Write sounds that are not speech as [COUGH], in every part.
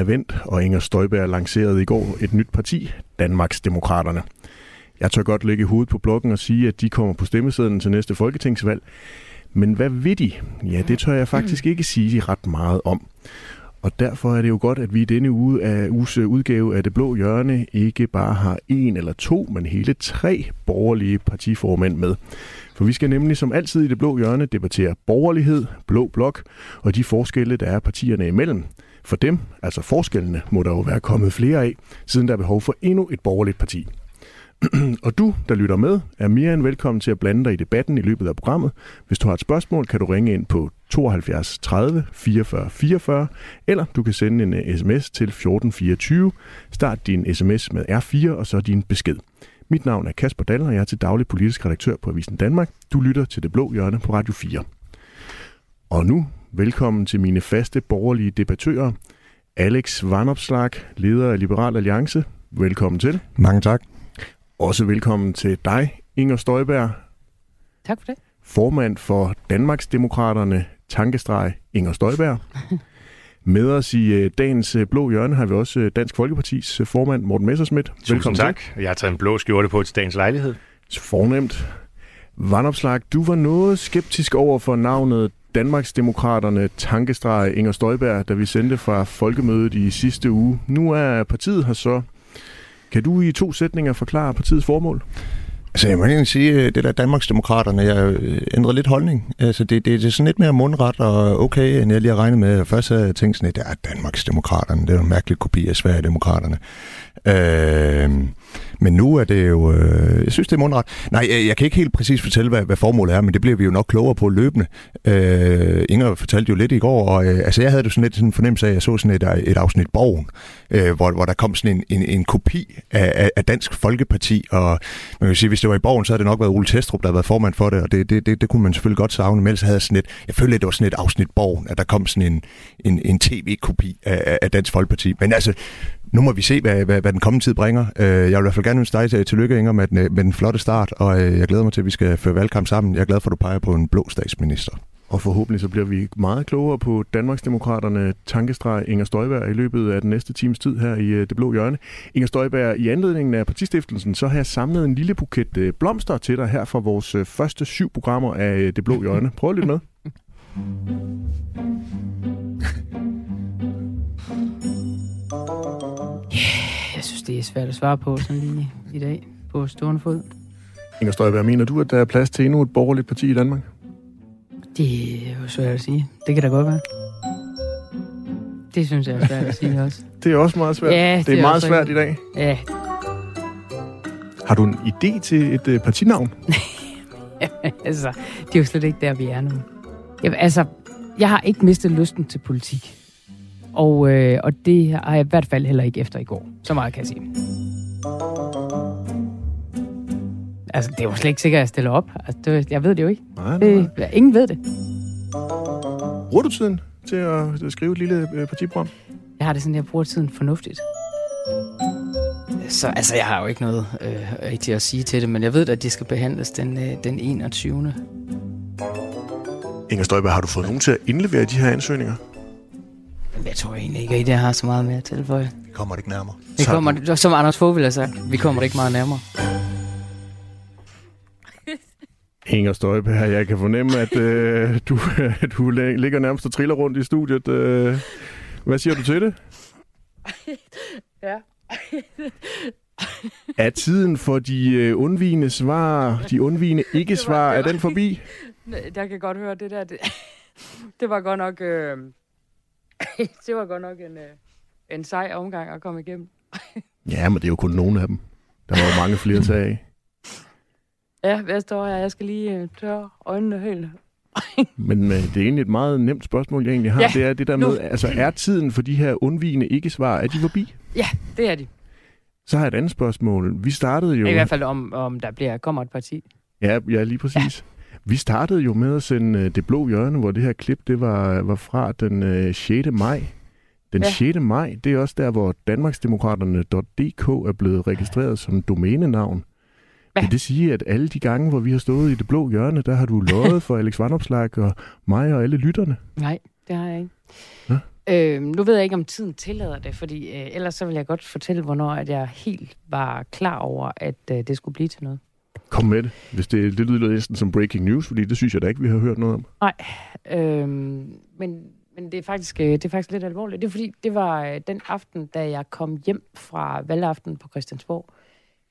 Er vendt, og Inger Støjberg lancerede i går et nyt parti, Danmarks Demokraterne. Jeg tør godt lægge hovedet på blokken og sige, at de kommer på stemmesedlen til næste folketingsvalg. Men hvad ved de? Ja, det tør jeg faktisk ikke sige ret meget om. Og derfor er det jo godt, at vi i denne uge af uges udgave af Det Blå Hjørne ikke bare har en eller to, men hele tre borgerlige partiformænd med. For vi skal nemlig som altid i Det Blå Hjørne debattere borgerlighed, blå blok og de forskelle, der er partierne imellem. For dem, altså forskellene, må der jo være kommet flere af, siden der er behov for endnu et borgerligt parti. [CLEARS THROAT] og du, der lytter med, er mere end velkommen til at blande dig i debatten i løbet af programmet. Hvis du har et spørgsmål, kan du ringe ind på 72 30 44 44, eller du kan sende en øh, sms til 1424. Start din sms med R4 og så din besked. Mit navn er Kasper Dahl, og jeg er til daglig politisk redaktør på Avisen Danmark. Du lytter til Det Blå Hjørne på Radio 4. Og nu velkommen til mine faste borgerlige debattører. Alex Vanopslag, leder af Liberal Alliance. Velkommen til. Mange tak. Også velkommen til dig, Inger Støjberg. Tak for det. Formand for Danmarksdemokraterne, tankestreg Inger Støjberg. [LAUGHS] Med os i øh, dagens øh, blå hjørne har vi også øh, Dansk Folkepartis formand Morten Messersmith. Velkommen tak. Til. Jeg har taget en blå skjorte på til dagens lejlighed. Fornemt. Vandopslag, du var noget skeptisk over for navnet Danmarksdemokraterne tankestreg Inger Støjberg, da vi sendte fra folkemødet i sidste uge. Nu er partiet her så. Kan du i to sætninger forklare partiets formål? Altså, jeg må egentlig sige, øh, det der Danmarksdemokraterne, jeg øh, ændrede lidt holdning. Altså, det, det, det er sådan lidt mere mundret og okay, end jeg lige har regnet med. Først havde jeg tænkt sådan, at det er Danmarksdemokraterne. Det er en mærkelig kopi af Sverigedemokraterne. Øh, men nu er det jo... Øh, jeg synes, det er mundret. Nej, jeg, jeg kan ikke helt præcis fortælle, hvad, hvad formålet er, men det bliver vi jo nok klogere på løbende. Øh, Inger fortalte jo lidt i går, og øh, altså, jeg havde det sådan lidt sådan en fornemmelse af, at jeg så sådan et, øh, et afsnit Borgen, øh, hvor, hvor der kom sådan en, en, en kopi af, af, af Dansk Folkeparti, og man kan sige, hvis det var i Borgen, så havde det nok været Ole Testrup, der havde været formand for det, og det, det, det, det kunne man selvfølgelig godt savne, men ellers havde jeg sådan et, jeg følte, at det var sådan et afsnit Borgen, at der kom sådan en, en, en tv-kopi af, af Dansk Folkeparti. Men altså, nu må vi se, hvad, hvad, hvad den kommende tid bringer. Øh, jeg vil i hvert fald gerne ønske dig til lykke, Inger, med den, med den flotte start, og øh, jeg glæder mig til, at vi skal føre valgkamp sammen. Jeg er glad for, at du peger på en blå statsminister. Og forhåbentlig så bliver vi meget klogere på Danmarksdemokraterne tankestreg Inger Støjberg i løbet af den næste times tid her i øh, Det Blå Hjørne. Inger Støjberg, i anledningen af partistiftelsen, så har jeg samlet en lille buket blomster til dig her fra vores første syv programmer af Det Blå Hjørne. Prøv lidt med. [LAUGHS] Jeg synes, det er svært at svare på sådan lige i dag på stående fod. Inger Støjberg, mener du, at der er plads til endnu et borgerligt parti i Danmark? Det er jo svært at sige. Det kan da godt være. Det synes jeg er svært at sige også. [LAUGHS] det er også meget svært. Ja, det, det er meget svært i dag. Ja. Har du en idé til et uh, partinavn? [LAUGHS] altså, det er jo slet ikke der, vi er nu. Jeg, altså, jeg har ikke mistet lysten til politik. Og, øh, og det har jeg i hvert fald heller ikke efter i går. Så meget kan jeg sige. Altså, det er jo slet ikke sikkert, at jeg stiller op. Altså, det, jeg ved det jo ikke. Nej, nej. Det, ingen ved det. Bruger du tiden til at, at skrive et lille øh, partiprogram? Jeg har det sådan, at jeg bruger tiden fornuftigt. Så altså, jeg har jo ikke noget øh, rigtigt at sige til det, men jeg ved at de skal behandles den, øh, den 21. Inger Støjberg, har du fået nogen til at indlevere de her ansøgninger? Jeg tror egentlig ikke, at det har så meget mere at tilføje. Vi kommer det ikke nærmere. Vi kommer, som Anders Fogh ville have sagt, vi kommer det ikke meget nærmere. [LAUGHS] Inger Støjberg, jeg kan fornemme, at øh, du, [LAUGHS] du ligger nærmest og triller rundt i studiet. Øh, hvad siger du til det? [LAUGHS] Ja. er tiden for de øh, undvigende svar, de undvigende ikke-svar, er den forbi? Jeg kan godt høre det der. Det, det var godt nok... Øh, [LAUGHS] det var godt nok en, øh, en sej omgang at komme igennem. [LAUGHS] ja, men det er jo kun nogle af dem. Der var jo mange flere tage af. [LAUGHS] Ja, jeg står her. Jeg skal lige øh, tørre øjnene helt. Men øh, det er egentlig et meget nemt spørgsmål, jeg egentlig har. Ja, det er det der med, nu. altså er tiden for de her undvigende ikke-svar, er de forbi? Ja, det er de. Så har jeg et andet spørgsmål. Vi startede jo... I hvert fald om, om der bliver kommer et parti. Ja, ja lige præcis. Ja. Vi startede jo med at sende uh, Det Blå Hjørne, hvor det her klip det var, var fra den uh, 6. maj. Den ja. 6. maj, det er også der, hvor danmarksdemokraterne.dk er blevet registreret som domænenavn. Hvad? Vil det sige, at alle de gange, hvor vi har stået i det blå hjørne, der har du lovet [LAUGHS] for Alex Vandopslag og mig og alle lytterne? Nej, det har jeg ikke. Øh, nu ved jeg ikke, om tiden tillader det, fordi øh, ellers så vil jeg godt fortælle, hvornår at jeg helt var klar over, at øh, det skulle blive til noget. Kom med det, hvis det, det lyder næsten som breaking news, fordi det synes jeg da ikke, vi har hørt noget om. Nej, øhm, men, men det, er faktisk, øh, det er faktisk lidt alvorligt. Det er fordi, det var øh, den aften, da jeg kom hjem fra valgaften på Christiansborg.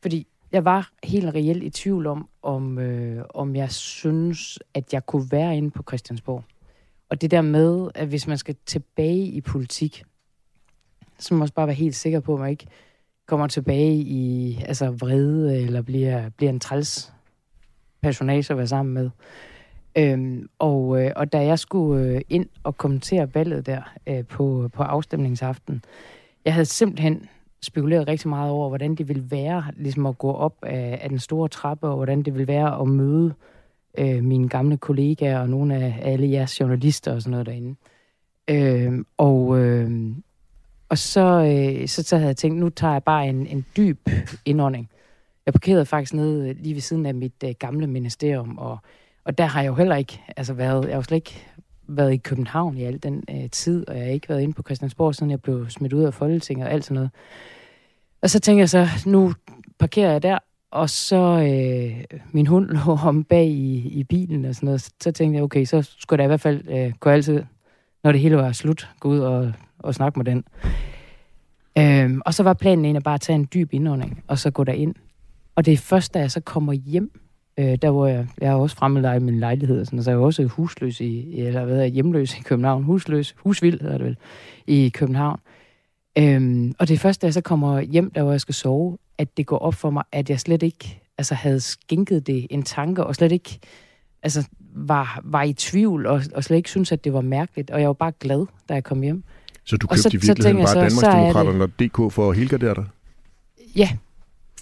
Fordi jeg var helt reelt i tvivl om, om, øh, om jeg synes, at jeg kunne være inde på Christiansborg. Og det der med, at hvis man skal tilbage i politik, så må man også bare være helt sikker på, at man ikke kommer tilbage i altså vrede, eller bliver, bliver en træls personage at være sammen med. Øhm, og, øh, og da jeg skulle øh, ind og kommentere valget der øh, på, på afstemningsaften, jeg havde simpelthen spekuleret rigtig meget over, hvordan det ville være ligesom at gå op af, af den store trappe, og hvordan det ville være at møde øh, mine gamle kollegaer og nogle af alle jeres journalister og sådan noget derinde. Øh, og, øh, og så, øh, så, så havde jeg tænkt, nu tager jeg bare en, en dyb indånding. Jeg parkerede faktisk nede øh, lige ved siden af mit øh, gamle ministerium, og, og der har jeg jo heller ikke altså været, jeg har jo slet ikke været i København i al den øh, tid, og jeg har ikke været inde på Christiansborg, siden jeg blev smidt ud af Folketinget og alt sådan noget. Og så tænker jeg så, nu parkerer jeg der, og så øh, min hund lå om bag i, i bilen og sådan noget. Så tænkte jeg, okay, så skulle jeg i hvert fald, øh, kunne altid, når det hele var slut, gå ud og, og snakke med den. Øhm, og så var planen egentlig bare at tage en dyb indånding, og så gå ind. Og det er først, da jeg så kommer hjem, øh, der hvor jeg, jeg er også fremme i min lejlighed, og sådan, så er jeg også husløs i, eller hvad hedder hjemløs i København, husløs, husvild hedder det vel, i København. Øhm, og det er først, da jeg så kommer hjem, der hvor jeg skal sove, at det går op for mig, at jeg slet ikke altså, havde skænket det en tanke, og slet ikke altså, var, var i tvivl, og, og slet ikke synes at det var mærkeligt. Og jeg var bare glad, da jeg kom hjem. Så du købte så, i virkeligheden bare Danmarksdemokraterne og DK for at helgardere dig? Ja,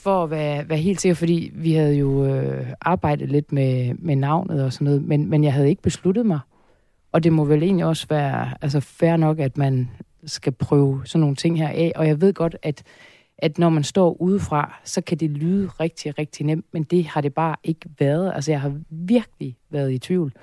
for at være, være helt sikker, fordi vi havde jo øh, arbejdet lidt med, med navnet og sådan noget, men, men jeg havde ikke besluttet mig. Og det må vel egentlig også være altså fair nok, at man skal prøve sådan nogle ting her af. Og jeg ved godt, at, at når man står udefra, så kan det lyde rigtig, rigtig nemt, men det har det bare ikke været. Altså, jeg har virkelig været i tvivl.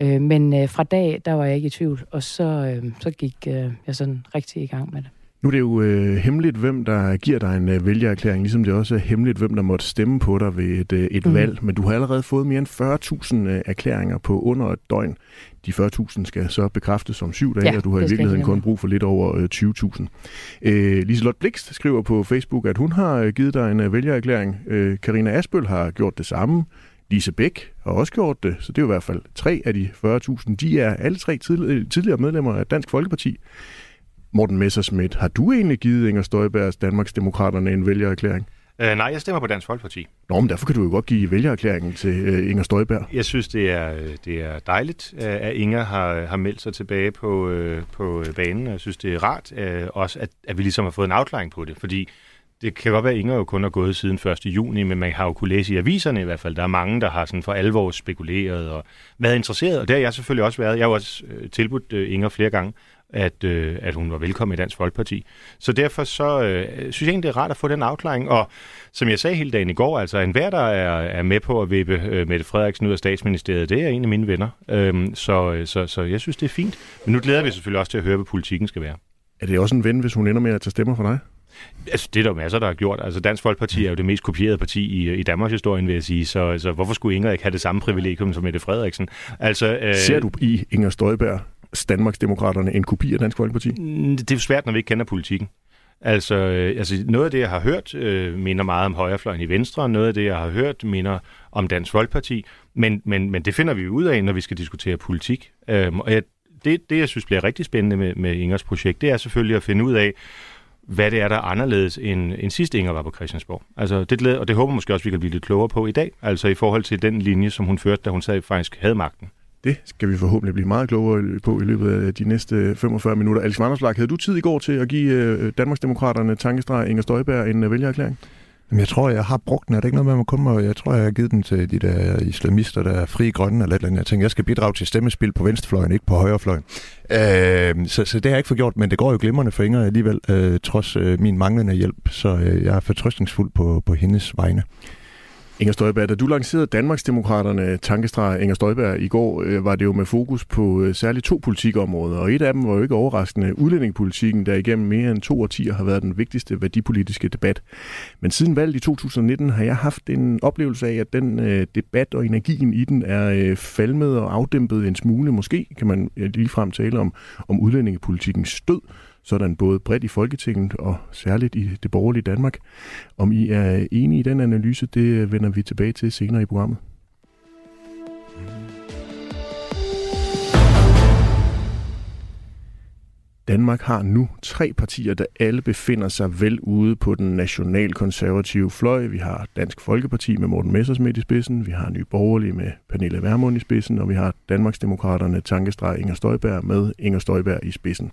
Øh, men øh, fra dag, der var jeg ikke i tvivl, og så, øh, så gik øh, jeg sådan rigtig i gang med det. Nu er det jo øh, hemmeligt, hvem der giver dig en øh, vælgererklæring, ligesom det også er hemmeligt, hvem der måtte stemme på dig ved et, øh, et mm. valg. Men du har allerede fået mere end 40.000 øh, erklæringer på under et døgn. De 40.000 skal så bekræftes om syv dage, ja, og du har i virkeligheden kun brug for lidt over øh, 20.000. Øh, Liselotte Blikst skriver på Facebook, at hun har øh, givet dig en øh, vælgererklæring. Øh, Karina Asbøl har gjort det samme. Lise Bæk har også gjort det, så det er jo i hvert fald tre af de 40.000. De er alle tre tidligere medlemmer af Dansk Folkeparti. Morten Messerschmidt, har du egentlig givet Inger Støjbergs Danmarksdemokraterne en vælgererklæring? Uh, nej, jeg stemmer på Dansk Folkeparti. Nå, men derfor kan du jo godt give vælgererklæringen til uh, Inger Støjberg. Jeg synes, det er, det er dejligt, uh, at Inger har, har meldt sig tilbage på, uh, på banen. Jeg synes, det er rart uh, også, at, at vi ligesom har fået en afklaring på det, fordi det kan godt være, at Inger jo kun er gået siden 1. juni, men man har jo kunne læse i aviserne i hvert fald. Der er mange, der har sådan for alvor spekuleret og været interesseret, og det har jeg selvfølgelig også været. Jeg har også øh, tilbudt øh, Inger flere gange at, øh, at hun var velkommen i Dansk Folkeparti. Så derfor så øh, synes jeg egentlig, det er rart at få den afklaring. Og som jeg sagde hele dagen i går, altså enhver, der er, er med på at vippe øh, Mette Frederiksen ud af statsministeriet, det er en af mine venner. Øhm, så, øh, så, så jeg synes, det er fint. Men nu glæder vi selvfølgelig også til at høre, hvad politikken skal være. Er det også en ven, hvis hun ender med at tage stemmer for dig? Altså, det er der masser, der har gjort. Altså, Dansk Folkeparti er jo det mest kopierede parti i, i Danmarks historie, vil jeg sige. Så altså, hvorfor skulle Inger ikke have det samme privilegium som Mette Frederiksen? Altså, øh... Ser du i Inger Støjberg Danmarksdemokraterne en kopi af Dansk Folkeparti? Mm, det er svært, når vi ikke kender politikken. Altså, øh, altså noget af det, jeg har hørt, øh, minder meget om højrefløjen i Venstre, og noget af det, jeg har hørt, minder om Dansk Folkeparti. Men, men, men det finder vi ud af, når vi skal diskutere politik. Øhm, og jeg, det, det, jeg synes bliver rigtig spændende med, med Ingers projekt, det er selvfølgelig at finde ud af, hvad det er, der er anderledes end, end sidst Inger var på Christiansborg. Altså, det glæder, og det håber måske også, vi kan blive lidt klogere på i dag, altså i forhold til den linje, som hun førte, da hun sad faktisk havde magten. Det skal vi forhåbentlig blive meget klogere på i løbet af de næste 45 minutter. Alice Vandersblak, havde du tid i går til at give øh, Danmarksdemokraterne tankestreg Inger Støjberg en øh, vælgererklæring? Jamen, jeg tror, jeg har brugt den. Er det ikke noget med, at man kun må... Jeg tror, jeg har givet den til de der islamister, der er fri grønne eller et eller andet. Jeg tænker, jeg skal bidrage til stemmespil på venstrefløjen, ikke på højrefløjen. Øh, så, så det har jeg ikke fået gjort, men det går jo glimrende for Inger alligevel, øh, trods øh, min manglende hjælp. Så øh, jeg er fortrystningsfuld på, på hendes vegne. Inger Støjberg, da du lancerede Danmarksdemokraterne tankestreg Inger Støjberg i går, øh, var det jo med fokus på øh, særligt to politikområder, og et af dem var jo ikke overraskende udlændingepolitikken, der igennem mere end to årtier har været den vigtigste værdipolitiske debat. Men siden valget i 2019 har jeg haft en oplevelse af, at den øh, debat og energien i den er øh, falmet og afdæmpet en smule. Måske kan man øh, ligefrem tale om, om udlændingepolitikens stød sådan både bredt i Folketinget og særligt i det borgerlige Danmark. Om I er enige i den analyse, det vender vi tilbage til senere i programmet. Danmark har nu tre partier, der alle befinder sig vel ude på den nationalkonservative fløj. Vi har Dansk Folkeparti med Morten Messersmith i spidsen, vi har Nye Borgerlige med Pernille Vermund i spidsen, og vi har Danmarksdemokraterne tankestreg Inger Støjberg med Inger Støjberg i spidsen.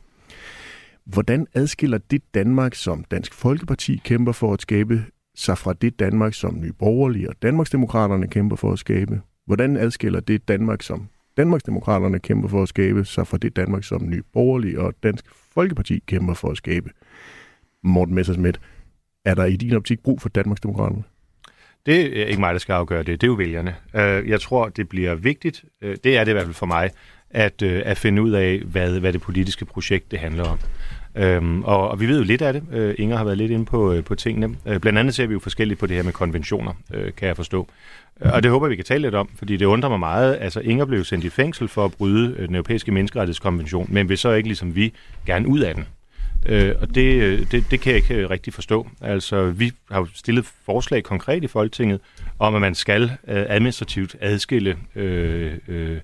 Hvordan adskiller det Danmark, som Dansk Folkeparti kæmper for at skabe, sig fra det Danmark, som Nye Borgerlige og Danmarksdemokraterne kæmper for at skabe? Hvordan adskiller det Danmark, som Danmarksdemokraterne kæmper for at skabe, sig fra det Danmark, som Nye Borgerlige og Dansk Folkeparti kæmper for at skabe? Morten Messersmith, er der i din optik brug for Danmarksdemokraterne? Det er ikke mig, der skal afgøre det. Det er jo vælgerne. Øh, jeg tror, det bliver vigtigt, øh, det er det i hvert fald for mig, at, øh, at finde ud af, hvad, hvad det politiske projekt det handler om. Øhm, og, og vi ved jo lidt af det. Øh, Inger har været lidt inde på, øh, på tingene. Øh, blandt andet ser vi jo forskelligt på det her med konventioner, øh, kan jeg forstå. Øh, og det håber vi kan tale lidt om, fordi det undrer mig meget. Altså, Inger blev sendt i fængsel for at bryde øh, den europæiske menneskerettighedskonvention, men vil så ikke ligesom vi gerne ud af den. Øh, og det, øh, det, det kan jeg ikke øh, rigtig forstå. Altså, vi har jo stillet forslag konkret i Folketinget om, at man skal øh, administrativt adskille øh, øh,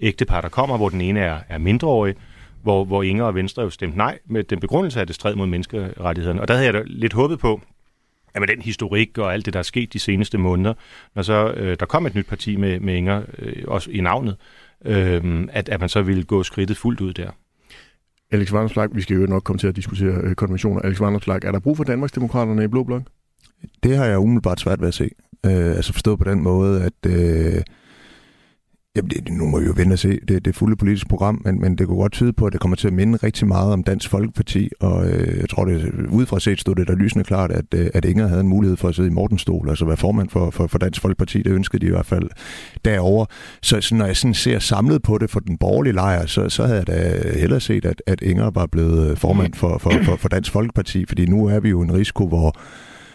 ægtepar, der kommer, hvor den ene er, er mindreårig, hvor, hvor Inger og Venstre jo stemte nej med den begrundelse, at det stred mod menneskerettighederne. Og der havde jeg da lidt håbet på, at med den historik og alt det, der er sket de seneste måneder, når så øh, der kom et nyt parti med, med Inger, øh, også i navnet, øh, at, at man så ville gå skridtet fuldt ud der. Alex Vanderslag, vi skal jo nok komme til at diskutere øh, konventioner. Alex Vanderslag, er der brug for Danmarksdemokraterne i Blå Blok? Det har jeg umiddelbart svært ved at se. Øh, altså forstået på den måde, at... Øh Jamen, det, nu må vi jo vente og se det, det fulde politiske program, men, men det kunne godt tyde på, at det kommer til at minde rigtig meget om Dansk Folkeparti, og øh, jeg tror, det udefra set stod det der lysende klart, at, øh, at Inger havde en mulighed for at sidde i Mortenstol, altså være formand for, for, for Dansk Folkeparti, det ønskede de i hvert fald derover. Så, så når jeg sådan ser samlet på det for den borgerlige lejr, så, så havde jeg da hellere set, at, at Inger var blevet formand for, for, for, for Dansk Folkeparti, fordi nu er vi jo en risiko, hvor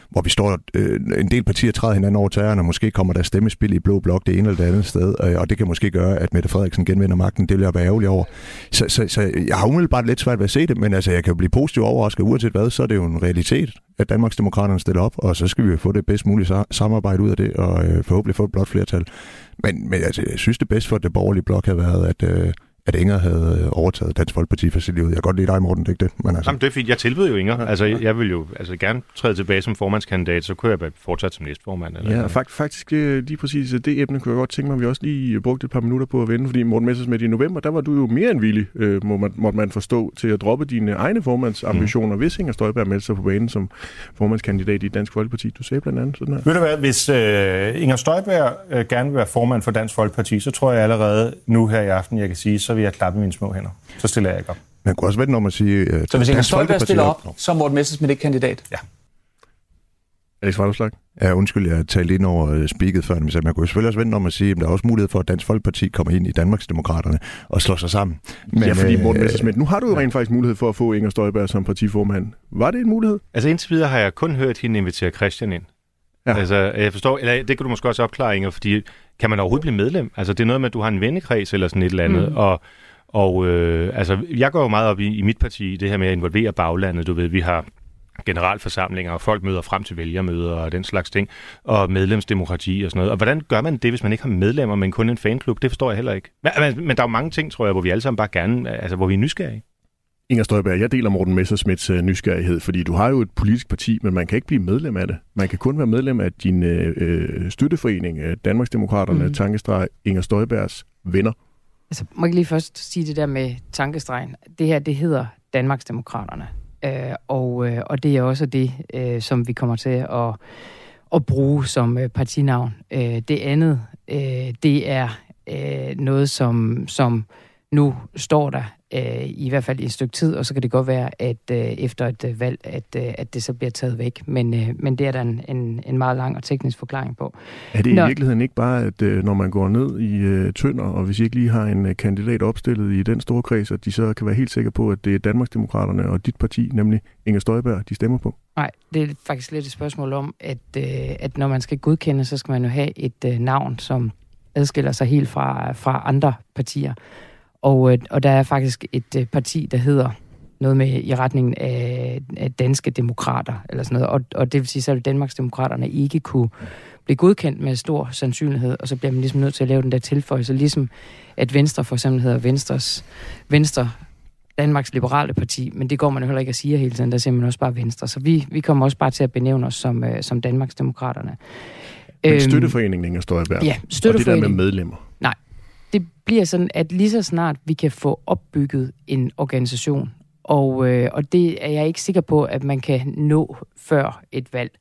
hvor vi står øh, en del partier træder hinanden over tæerne, og måske kommer der stemmespil i blå blok det ene eller det andet sted, øh, og det kan måske gøre, at Mette Frederiksen genvinder magten. Det vil jeg være ærgerlig over. Så, så, så jeg har umiddelbart lidt svært ved at se det, men altså, jeg kan jo blive positivt overrasket, uanset hvad, så er det jo en realitet, at Danmarksdemokraterne stiller op, og så skal vi jo få det bedst mulige samarbejde ud af det, og øh, forhåbentlig få et blot flertal. Men, men altså, jeg synes, det bedste for det borgerlige blok har været, at, øh, at Inger havde øh, overtaget Dansk Folkeparti for sit liv. Jeg kan godt lide dig, Morten, det er ikke det? Men altså... Jamen, det er fint. Jeg tilbød jo Inger. Altså, jeg vil jo altså, gerne træde tilbage som formandskandidat, så kunne jeg fortsat som næstformand. Eller ja, og faktisk, faktisk øh, lige præcis øh, det emne kunne jeg godt tænke mig, at vi også lige brugte et par minutter på at vende, fordi Morten Messersmith i november, der var du jo mere end villig, må man, måtte man forstå, til at droppe dine egne formandsambitioner, mm. hvis Inger Støjberg meldte sig på banen som formandskandidat i Dansk Folkeparti. Du sagde blandt andet sådan her. Ved du hvad, hvis øh, Inger Støjberg øh, gerne vil være formand for Dansk Folkeparti, så tror jeg allerede nu her i aften, jeg kan sige, så vil jeg klappe mine små hænder. Så stiller jeg ikke op. Man kunne også vente om at sige... Uh, så hvis Inger Støjberg stiller op, op, så er Morten Messersmith ikke kandidat? Ja. Alex Vanderslag? Ja, undskyld, jeg talte ind over uh, speaket før, men man kunne selvfølgelig også vente om at sige, at der er også mulighed for, at Dansk Folkeparti kommer ind i Danmarksdemokraterne og slår sig sammen. Men, ja, fordi Morten øh, Messersmith, nu har du jo rent faktisk mulighed for at få Inger Støjberg som partiformand. Var det en mulighed? Altså indtil videre har jeg kun hørt hende invitere Christian ind. Ja. Altså, jeg forstår, eller det kan du måske også opklare, Inger, fordi kan man overhovedet blive medlem? Altså, det er noget med, at du har en vennekreds eller sådan et eller andet, mm. og og øh, altså, jeg går jo meget op i, i mit parti, det her med at involvere baglandet. Du ved, vi har generalforsamlinger, og folk møder frem til vælgermøder og den slags ting, og medlemsdemokrati og sådan noget. Og hvordan gør man det, hvis man ikke har medlemmer, men kun en fanklub? Det forstår jeg heller ikke. Men, men, der er jo mange ting, tror jeg, hvor vi alle sammen bare gerne, altså hvor vi er nysgerrige. Inger Støjberg, jeg deler Morten Messersmiths øh, nysgerrighed, fordi du har jo et politisk parti, men man kan ikke blive medlem af det. Man kan kun være medlem af din øh, øh støtteforening, øh, Danmarksdemokraterne, mm. Tankestreg, Inger Støjbergs venner. Altså, må jeg lige først sige det der med tankestregen. Det her, det hedder Danmarksdemokraterne. Øh, og, øh, og det er også det, øh, som vi kommer til at, at bruge som øh, partinavn. Øh, det andet, øh, det er øh, noget, som, som nu står der øh, i hvert fald i et stykke tid, og så kan det godt være, at øh, efter et øh, valg, at, øh, at det så bliver taget væk. Men, øh, men det er der en, en, en meget lang og teknisk forklaring på. Er det i når... virkeligheden ikke bare, at øh, når man går ned i øh, Tønder, og hvis I ikke lige har en øh, kandidat opstillet i den store kreds, at de så kan være helt sikre på, at det er Danmarksdemokraterne og dit parti, nemlig Inger Støjberg, de stemmer på? Nej, det er faktisk lidt et spørgsmål om, at, øh, at når man skal godkende, så skal man jo have et øh, navn, som adskiller sig helt fra, fra andre partier. Og, øh, og der er faktisk et øh, parti, der hedder noget med i retningen af, af danske demokrater, eller sådan noget. Og, og det vil sige, så vil Danmarks demokraterne ikke kunne blive godkendt med stor sandsynlighed, og så bliver man ligesom nødt til at lave den der tilføjelse, ligesom at Venstre for eksempel hedder Venstres, Venstre Danmarks Liberale Parti, men det går man jo heller ikke at sige hele tiden, der siger man også bare Venstre. Så vi, vi kommer også bare til at benævne os som, øh, som Danmarks Demokraterne. Men øhm, støtteforeningen Inger Støjberg, ja, støtteforeningen. og det der med medlemmer? Nej, det bliver sådan, at lige så snart vi kan få opbygget en organisation, og, øh, og det er jeg ikke sikker på, at man kan nå før et valg,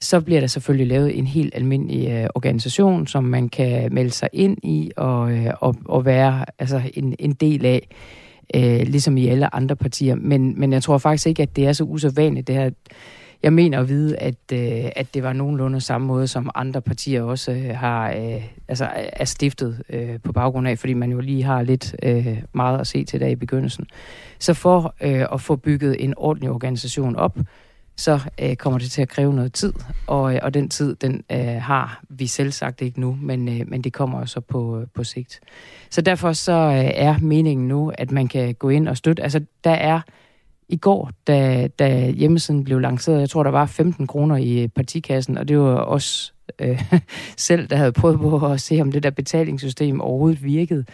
så bliver der selvfølgelig lavet en helt almindelig øh, organisation, som man kan melde sig ind i og, øh, og, og være altså en, en del af, øh, ligesom i alle andre partier. Men, men jeg tror faktisk ikke, at det er så usædvanligt, det her jeg mener at vide, at, øh, at det var nogenlunde samme måde, som andre partier også øh, har øh, altså er stiftet øh, på baggrund af, fordi man jo lige har lidt øh, meget at se til der i begyndelsen. Så for øh, at få bygget en ordentlig organisation op, så øh, kommer det til at kræve noget tid, og, øh, og den tid, den øh, har vi selv sagt ikke nu, men, øh, men det kommer så på, øh, på sigt. Så derfor så øh, er meningen nu, at man kan gå ind og støtte. Altså, der er i går, da, da hjemmesiden blev lanceret. Jeg tror, der var 15 kroner i partikassen, og det var også øh, [LAUGHS] selv, der havde prøvet på at se, om det der betalingssystem overhovedet virkede.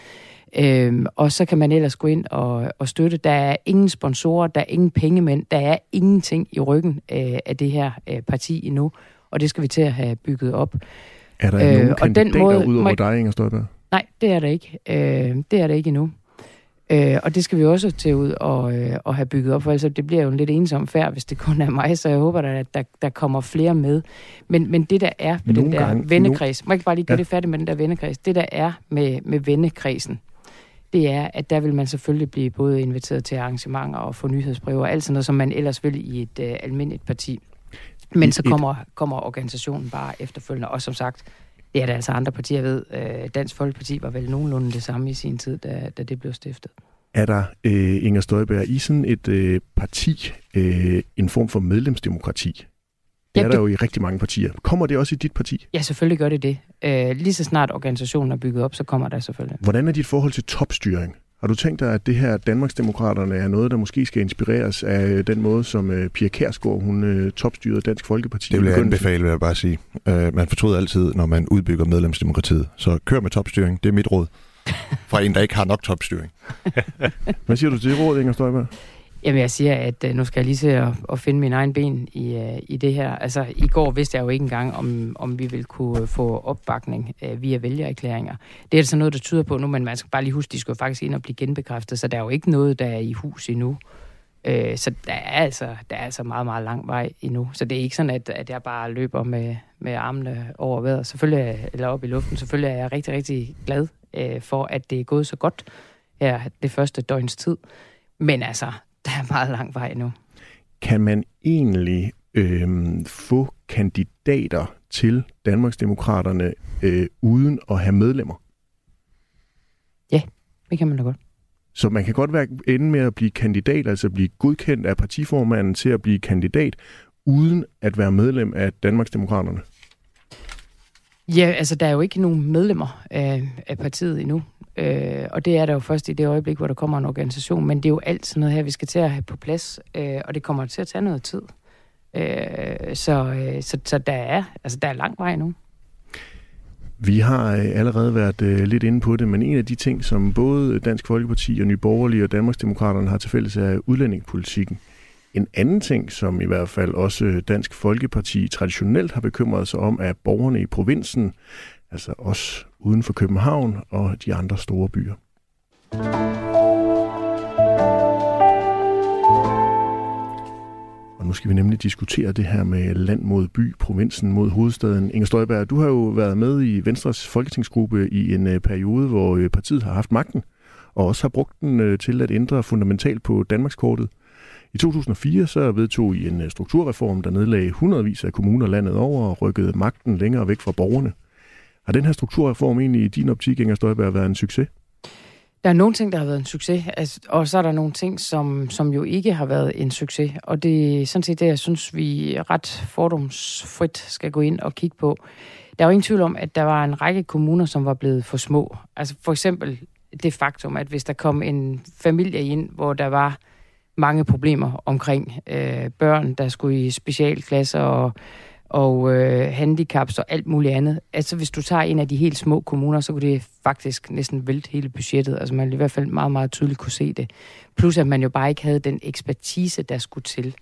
Øhm, og så kan man ellers gå ind og, og støtte. Der er ingen sponsorer, der er ingen pengemænd, der er ingenting i ryggen øh, af det her øh, parti endnu, og det skal vi til at have bygget op. Er der øh, nogen kandidater ud over dig, Inger Støjberg? Nej, det er der ikke. Øh, det er der ikke endnu. Øh, og det skal vi også til ud og, øh, og have bygget op, for altså det bliver jo en lidt ensom færd, hvis det kun er mig, så jeg håber, at der, der kommer flere med. Men, men det der er med den der gange, vennekreds, må jeg ikke bare lige gøre ja. det færdigt med den der vennekreds, det der er med, med vennekredsen, det er, at der vil man selvfølgelig blive både inviteret til arrangementer og få nyhedsbreve og alt sådan noget, som man ellers vil i et øh, almindeligt parti. Men så kommer, kommer organisationen bare efterfølgende, og som sagt, det er der altså andre partier ved. Øh, Dansk Folkeparti var vel nogenlunde det samme i sin tid, da, da det blev stiftet. Er der, øh, Inger Støjberg, i sådan et øh, parti øh, en form for medlemsdemokrati? Det ja, er der jo i rigtig mange partier. Kommer det også i dit parti? Ja, selvfølgelig gør det det. Øh, lige så snart organisationen er bygget op, så kommer der selvfølgelig. Hvordan er dit forhold til topstyring? Har du tænkt dig, at det her Danmarksdemokraterne er noget, der måske skal inspireres af den måde, som uh, Pia Kærsgaard, hun uh, topstyrede Dansk Folkeparti? Det vil jeg anbefale, vil jeg bare sige. Uh, man fortryder altid, når man udbygger medlemsdemokratiet. Så kør med topstyring, det er mit råd. Fra en, der ikke har nok topstyring. Hvad siger du til det råd, Inger Støjberg? Jamen, jeg siger, at øh, nu skal jeg lige se at, at finde min egen ben i, øh, i det her. Altså, i går vidste jeg jo ikke engang, om, om vi ville kunne øh, få opbakning uh, via vælgererklæringer. Det er altså noget, der tyder på nu, men man skal bare lige huske, de skulle faktisk ind og blive genbekræftet, så der er jo ikke noget, der er i hus endnu. Uh, så der er, altså, der er altså meget, meget lang vej endnu. Så det er ikke sådan, at, at jeg bare løber med, med armene over vejret. Selvfølgelig, eller op i luften. Selvfølgelig er jeg rigtig, rigtig glad uh, for, at det er gået så godt her det første døgns tid. Men altså, der er meget lang vej nu. Kan man egentlig øh, få kandidater til Danmarksdemokraterne øh, uden at have medlemmer? Ja, det kan man da godt. Så man kan godt være ende med at blive kandidat, altså blive godkendt af partiformanden til at blive kandidat, uden at være medlem af Danmarksdemokraterne? Ja, altså der er jo ikke nogen medlemmer af, af partiet endnu. Øh, og det er der jo først i det øjeblik, hvor der kommer en organisation. Men det er jo alt sådan noget her, vi skal til at have på plads. Øh, og det kommer til at tage noget tid. Øh, så, øh, så, så der, er, altså, der er lang vej nu. Vi har øh, allerede været øh, lidt inde på det, men en af de ting, som både Dansk Folkeparti og Nye Borgerlige og Danmarksdemokraterne har til fælles, er udlændingepolitikken. En anden ting, som i hvert fald også Dansk Folkeparti traditionelt har bekymret sig om, er borgerne i provinsen, altså os uden for København og de andre store byer. Og nu skal vi nemlig diskutere det her med land mod by, provinsen mod hovedstaden. Inger Støjberg, du har jo været med i Venstres folketingsgruppe i en øh, periode, hvor øh, partiet har haft magten. og også har brugt den øh, til at ændre fundamentalt på Danmarkskortet. I 2004 så vedtog I en strukturreform, der nedlagde hundredvis af kommuner landet over og rykkede magten længere væk fra borgerne. Har den her strukturreform egentlig i din optik, Inger Støjberg, været en succes? Der er nogle ting, der har været en succes, altså, og så er der nogle ting, som, som jo ikke har været en succes. Og det er sådan set det, jeg synes, vi ret fordomsfrit skal gå ind og kigge på. Der er jo ingen tvivl om, at der var en række kommuner, som var blevet for små. Altså for eksempel det faktum, at hvis der kom en familie ind, hvor der var mange problemer omkring øh, børn, der skulle i specialklasser og og øh, handicaps og alt muligt andet. Altså hvis du tager en af de helt små kommuner, så kunne det faktisk næsten vælte hele budgettet. Altså man i hvert fald meget, meget tydeligt kunne se det. Plus at man jo bare ikke havde den ekspertise, der skulle til.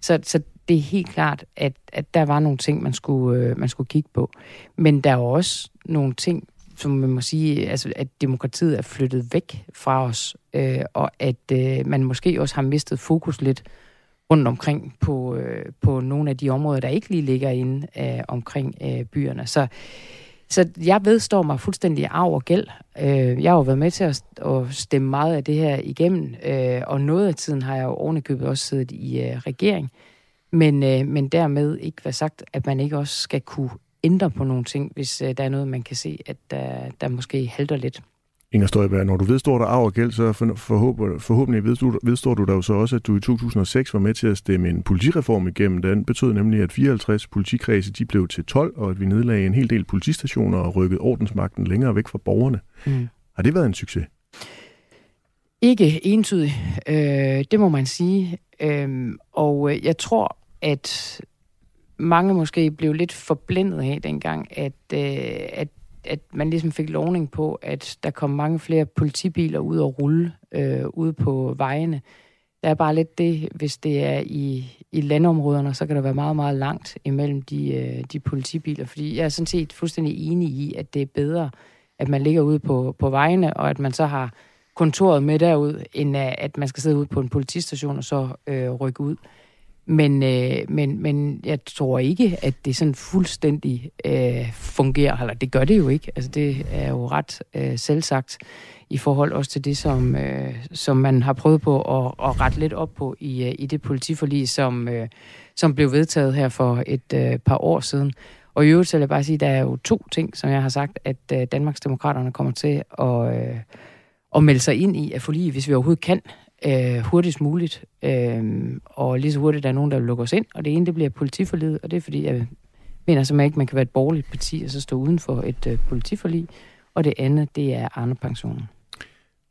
Så, så det er helt klart, at, at der var nogle ting, man skulle, øh, man skulle kigge på. Men der er også nogle ting, som man må sige, altså, at demokratiet er flyttet væk fra os, øh, og at øh, man måske også har mistet fokus lidt rundt omkring på, øh, på nogle af de områder, der ikke lige ligger inde øh, omkring øh, byerne. Så, så jeg vedstår mig fuldstændig arv og gæld. Øh, jeg har jo været med til at, at stemme meget af det her igennem, øh, og noget af tiden har jeg jo ovenikøbet også siddet i øh, regering. Men, øh, men dermed ikke været sagt, at man ikke også skal kunne ændre på nogle ting, hvis øh, der er noget, man kan se, at der, der måske halter lidt. Inger Støjberg, når du vedstår dig arv og gæld, så forhåbentlig, forhåbentlig vedstår, vedstår du dig jo så også, at du i 2006 var med til at stemme en politireform igennem. Den betød nemlig, at 54 politikredse de blev til 12, og at vi nedlagde en hel del politistationer og rykkede ordensmagten længere væk fra borgerne. Mm. Har det været en succes? Ikke entydigt, øh, det må man sige. Øh, og jeg tror, at mange måske blev lidt forblændet af dengang, at, øh, at at man ligesom fik lovning på, at der kom mange flere politibiler ud og rulle øh, ude på vejene. Der er bare lidt det, hvis det er i, i landområderne, så kan der være meget, meget langt imellem de, øh, de politibiler. Fordi jeg er sådan set fuldstændig enig i, at det er bedre, at man ligger ude på, på vejene, og at man så har kontoret med derud, end at man skal sidde ude på en politistation og så øh, rykke ud. Men, øh, men, men jeg tror ikke, at det sådan fuldstændig øh, fungerer. Eller det gør det jo ikke. Altså, det er jo ret øh, selvsagt i forhold også til det, som, øh, som man har prøvet på at, at rette lidt op på i, øh, i det politiforlig, som, øh, som blev vedtaget her for et øh, par år siden. Og i øvrigt så vil jeg bare sige, at der er jo to ting, som jeg har sagt, at øh, Danmarksdemokraterne kommer til at, øh, at melde sig ind i af forlig, hvis vi overhovedet kan øh, hurtigst muligt, øh, og lige så hurtigt der er nogen, der vil lukke os ind. Og det ene, det bliver politiforliget, og det er fordi, jeg mener simpelthen ikke, man kan være et borgerligt parti og så stå uden for et øh, politiforlig. Og det andet, det er Arne-pensionen.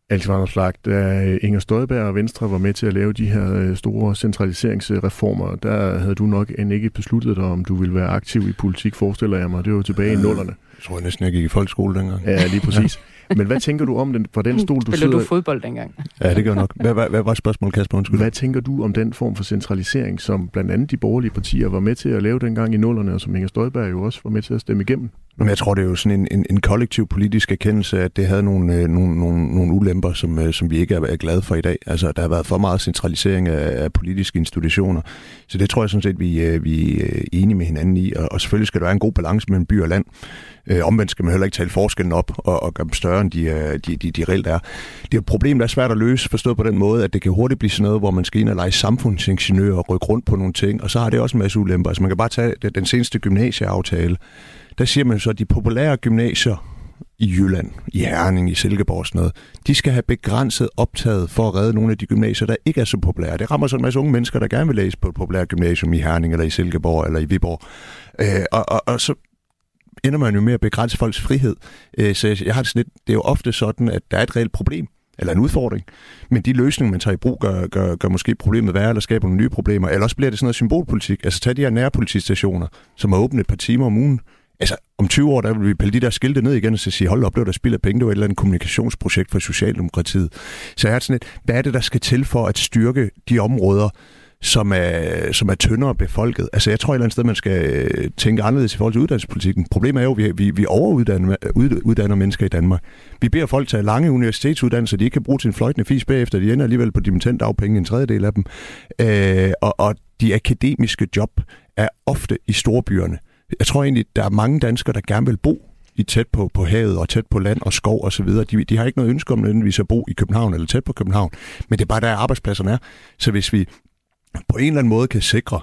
Altså, Vanderslag, da Inger Støjberg og Venstre var med til at lave de her øh, store centraliseringsreformer, der havde du nok end ikke besluttet dig, om du ville være aktiv i politik, forestiller jeg mig. Det var tilbage i nullerne. Jeg tror jeg næsten, jeg gik i folkeskole dengang. Ja, lige præcis. [LAUGHS] Men hvad tænker du om den, fra den stol, du Spiller sidder... du fodbold dengang? Ja, det gør nok. Hvad, hvad, hvad var spørgsmålet, Kasper? Undskyld. Hvad tænker du om den form for centralisering, som blandt andet de borgerlige partier var med til at lave dengang i nullerne, og som Inger Støjberg jo også var med til at stemme igennem? Men jeg tror, det er jo sådan en, en, en kollektiv politisk erkendelse, at det havde nogle, øh, nogle, nogle, nogle ulemper, som, øh, som vi ikke er, er glade for i dag. Altså, der har været for meget centralisering af, af politiske institutioner. Så det tror jeg sådan set, vi, øh, vi er enige med hinanden i. Og, og selvfølgelig skal der være en god balance mellem by og land. Øh, omvendt skal man heller ikke tale forskellen op og, og gøre dem større, end de, øh, de, de, de reelt er. Det er et problem, der er svært at løse, forstået på den måde, at det kan hurtigt blive sådan noget, hvor man skal ind og lege samfundsingeniør og rykke rundt på nogle ting, og så har det også en masse ulemper. Altså man kan bare tage den seneste gymnasieaftale. Der siger man så, at de populære gymnasier i Jylland, i Herning, i Silkeborg og sådan noget, de skal have begrænset optaget for at redde nogle af de gymnasier, der ikke er så populære. Det rammer så en masse unge mennesker, der gerne vil læse på et populært gymnasium i Herning, eller i Silkeborg, eller i Viborg. Øh, og, og, og så ender man jo med at begrænse folks frihed. Øh, så jeg har det sådan lidt, det er jo ofte sådan, at der er et reelt problem, eller en udfordring. Men de løsninger, man tager i brug, gør, gør, gør måske problemet værre, eller skaber nogle nye problemer. Eller også bliver det sådan noget symbolpolitik. Altså tag de her nærpolitistationer, som er åbne et par timer om ugen. Altså, om 20 år, der vil vi pille de der skilte ned igen og så sige, hold op, det var der spilder penge, det var et eller andet kommunikationsprojekt for Socialdemokratiet. Så jeg har sådan et, hvad er det, der skal til for at styrke de områder, som er, som er tyndere befolket. Altså jeg tror et eller andet sted, man skal øh, tænke anderledes i forhold til uddannelsespolitikken. Problemet er jo, at vi, vi, vi overuddanner uddanner mennesker i Danmark. Vi beder folk tage lange universitetsuddannelser, de ikke kan bruge til en fløjtende fis bagefter. De ender alligevel på dimittent afpenge en tredjedel af dem. Øh, og, og de akademiske job er ofte i storbyerne. Jeg tror egentlig, der er mange danskere, der gerne vil bo i tæt på, på havet og tæt på land og skov og så videre. De, de har ikke noget ønske om nødvendigvis at bo i København eller tæt på København, men det er bare der arbejdspladserne er. Så hvis vi på en eller anden måde kan sikre,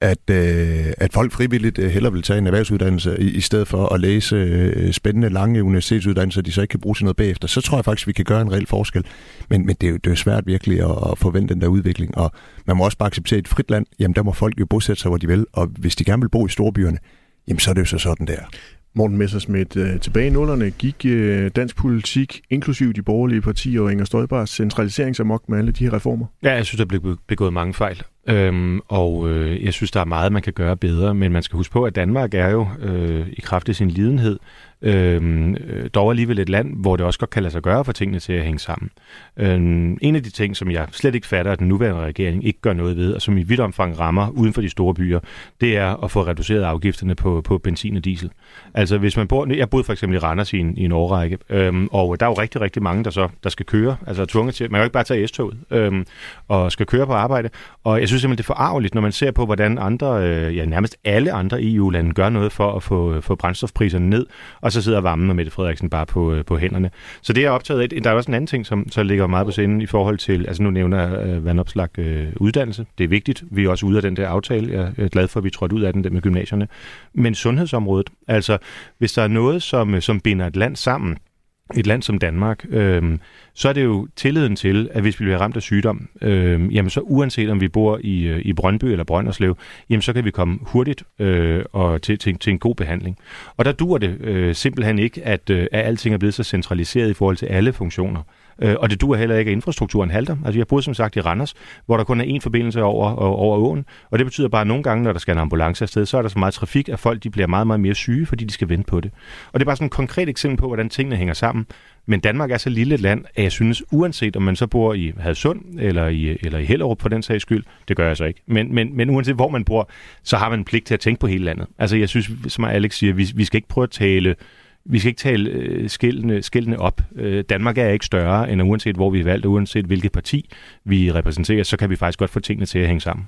at, øh, at folk frivilligt øh, hellere vil tage en erhvervsuddannelse i, i stedet for at læse øh, spændende lange universitetsuddannelser, de så ikke kan bruge til noget bagefter, så tror jeg faktisk, vi kan gøre en reel forskel. Men, men det, er jo, det er jo svært virkelig at, at forvente den der udvikling, og man må også bare acceptere et frit land, jamen der må folk jo bosætte sig, hvor de vil, og hvis de gerne vil bo i storbyerne, jamen så er det jo så sådan der. Morten Messersmith, øh, tilbage i nullerne gik øh, dansk politik, inklusiv de borgerlige partier og Inger Støjbars centraliseringsamok med alle de her reformer? Ja, jeg synes, der blev begået mange fejl. Øhm, og øh, jeg synes, der er meget, man kan gøre bedre, men man skal huske på, at Danmark er jo øh, i kraft af sin lidenhed Øhm, øh, dog alligevel et land, hvor det også godt kan lade sig gøre for tingene til at hænge sammen. Øhm, en af de ting, som jeg slet ikke fatter, at den nuværende regering ikke gør noget ved, og som i vidt omfang rammer uden for de store byer, det er at få reduceret afgifterne på, på benzin og diesel. Altså hvis man bor, jeg boede for eksempel i Randers i en, i en årrække, øhm, og der er jo rigtig, rigtig mange, der så der skal køre, altså er tvunget til, man kan jo ikke bare tage S-toget, øhm, og skal køre på arbejde, og jeg synes simpelthen, det er forarveligt, når man ser på, hvordan andre, øh, ja nærmest alle andre EU-lande gør noget for at få, få brændstofpriserne ned, og og så sidder varmen og Mette Frederiksen bare på, øh, på hænderne. Så det er optaget af. Der er også en anden ting, som så ligger meget på scenen i forhold til, altså nu nævner jeg øh, vandopslag øh, uddannelse. Det er vigtigt. Vi er også ude af den der aftale. Jeg er øh, glad for, at vi trådte ud af den der med gymnasierne. Men sundhedsområdet, altså hvis der er noget, som, øh, som binder et land sammen, et land som Danmark, øh, så er det jo tilliden til, at hvis vi bliver ramt af sygdom, øh, jamen så uanset om vi bor i, øh, i Brøndby eller Brønderslev, jamen så kan vi komme hurtigt øh, og til, til, til en god behandling. Og der dur det øh, simpelthen ikke, at, øh, at alting er blevet så centraliseret i forhold til alle funktioner. Øh, og det duer heller ikke, at infrastrukturen halter. Altså jeg boede som sagt i Randers, hvor der kun er én forbindelse over, over åen, og det betyder bare, at nogle gange, når der skal en ambulance afsted, så er der så meget trafik, at folk de bliver meget, meget mere syge, fordi de skal vente på det. Og det er bare sådan et konkret eksempel på, hvordan tingene hænger sammen. Men Danmark er så lille et land, at jeg synes, uanset om man så bor i Hadsund eller i, eller i Hellerup på den sags skyld, det gør jeg så ikke, men, men, men uanset hvor man bor, så har man en pligt til at tænke på hele landet. Altså jeg synes, som Alex siger, vi, vi skal ikke prøve at tale vi skal ikke tale øh, skældene, skældene op. Øh, Danmark er ikke større, end at uanset hvor vi er valgt, og uanset hvilket parti vi repræsenterer, så kan vi faktisk godt få tingene til at hænge sammen.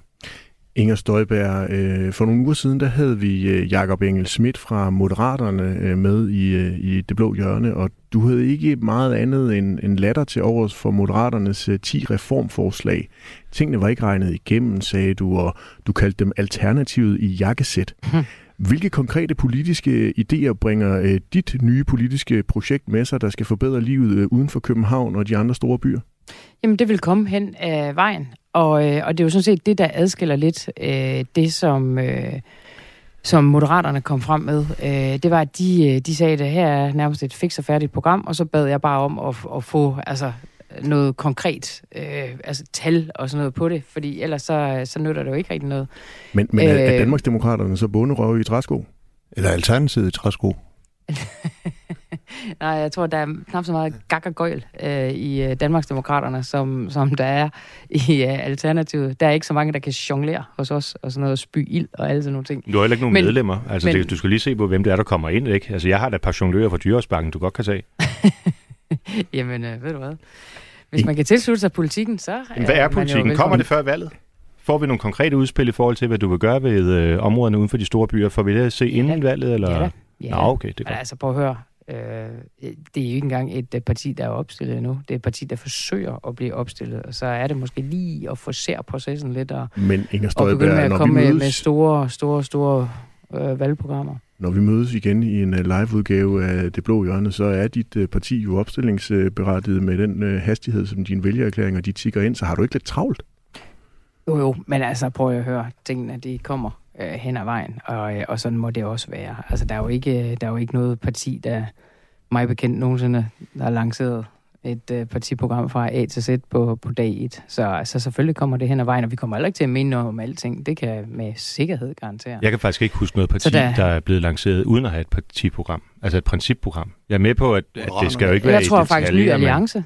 Inger Støjberg, øh, for nogle uger siden, der havde vi øh, Jakob Engel Schmidt fra Moderaterne øh, med i, øh, i Det Blå Hjørne, og du havde ikke meget andet end, end latter til overs for Moderaternes øh, 10 reformforslag. Tingene var ikke regnet igennem, sagde du, og du kaldte dem alternativet i jakkesæt. [LAUGHS] Hvilke konkrete politiske idéer bringer øh, dit nye politiske projekt med sig, der skal forbedre livet øh, uden for København og de andre store byer? Jamen, det vil komme hen af vejen, og, øh, og det er jo sådan set det, der adskiller lidt øh, det, som... Øh, som Moderaterne kom frem med, øh, det var, at de, øh, de sagde, at her er nærmest et fix og færdigt program, og så bad jeg bare om at, at få altså, noget konkret, øh, altså tal og sådan noget på det, fordi ellers så, så nytter det jo ikke rigtig noget. Men, men er, er øh, Danmarksdemokraterne så bunderøve i træsko? Eller alternativet i træsko? [LAUGHS] Nej, jeg tror, der er knap så meget gak og gøjl øh, i øh, Danmarksdemokraterne, som, som der er i øh, Alternativet. Der er ikke så mange, der kan jonglere hos os, og sådan noget spy ild og alle sådan nogle ting. Du har heller ikke nogen men, medlemmer. Altså, men, det, du skal lige se på, hvem det er, der kommer ind, ikke? Altså, jeg har da et par jonglører fra Dyrehavsbanken, du godt kan se. [LAUGHS] Jamen, øh, ved du hvad? Hvis man kan tilslutte sig politikken, så... Men hvad er politikken? Kommer det før valget? Får vi nogle konkrete udspil i forhold til, hvad du vil gøre ved øh, områderne uden for de store byer? Får vi det at se ja, inden valget? Eller? Ja, ja. Nå, okay, det er godt. Altså, prøv at høre. Øh, det er jo ikke engang et uh, parti, der er opstillet endnu. Det er et parti, der forsøger at blive opstillet. Og så er det måske lige at forsere processen lidt og, Men Inger Støjberg, og begynde med at komme med, med store, store, store øh, valgprogrammer. Når vi mødes igen i en øh, live-udgave af Det Blå Hjørne, så er dit øh, parti jo opstillingsberettiget med den øh, hastighed, som dine vælgererklæringer de tigger ind. Så har du ikke lidt travlt? Jo, jo, men altså prøv at høre, tingene de kommer øh, hen ad vejen, og, øh, og sådan må det også være. Altså der er jo ikke, der er jo ikke noget parti, der mig bekendt nogensinde har lanceret et øh, partiprogram fra A til Z på, på dag 1. Så altså, selvfølgelig kommer det hen ad vejen, og vi kommer heller ikke til at mene noget om alting. Det kan jeg med sikkerhed garantere. Jeg kan faktisk ikke huske noget parti, der... der er blevet lanceret uden at have et partiprogram. Altså et principprogram. Jeg er med på, at, at det skal jo ikke være Jeg tror faktisk, Ny Alliance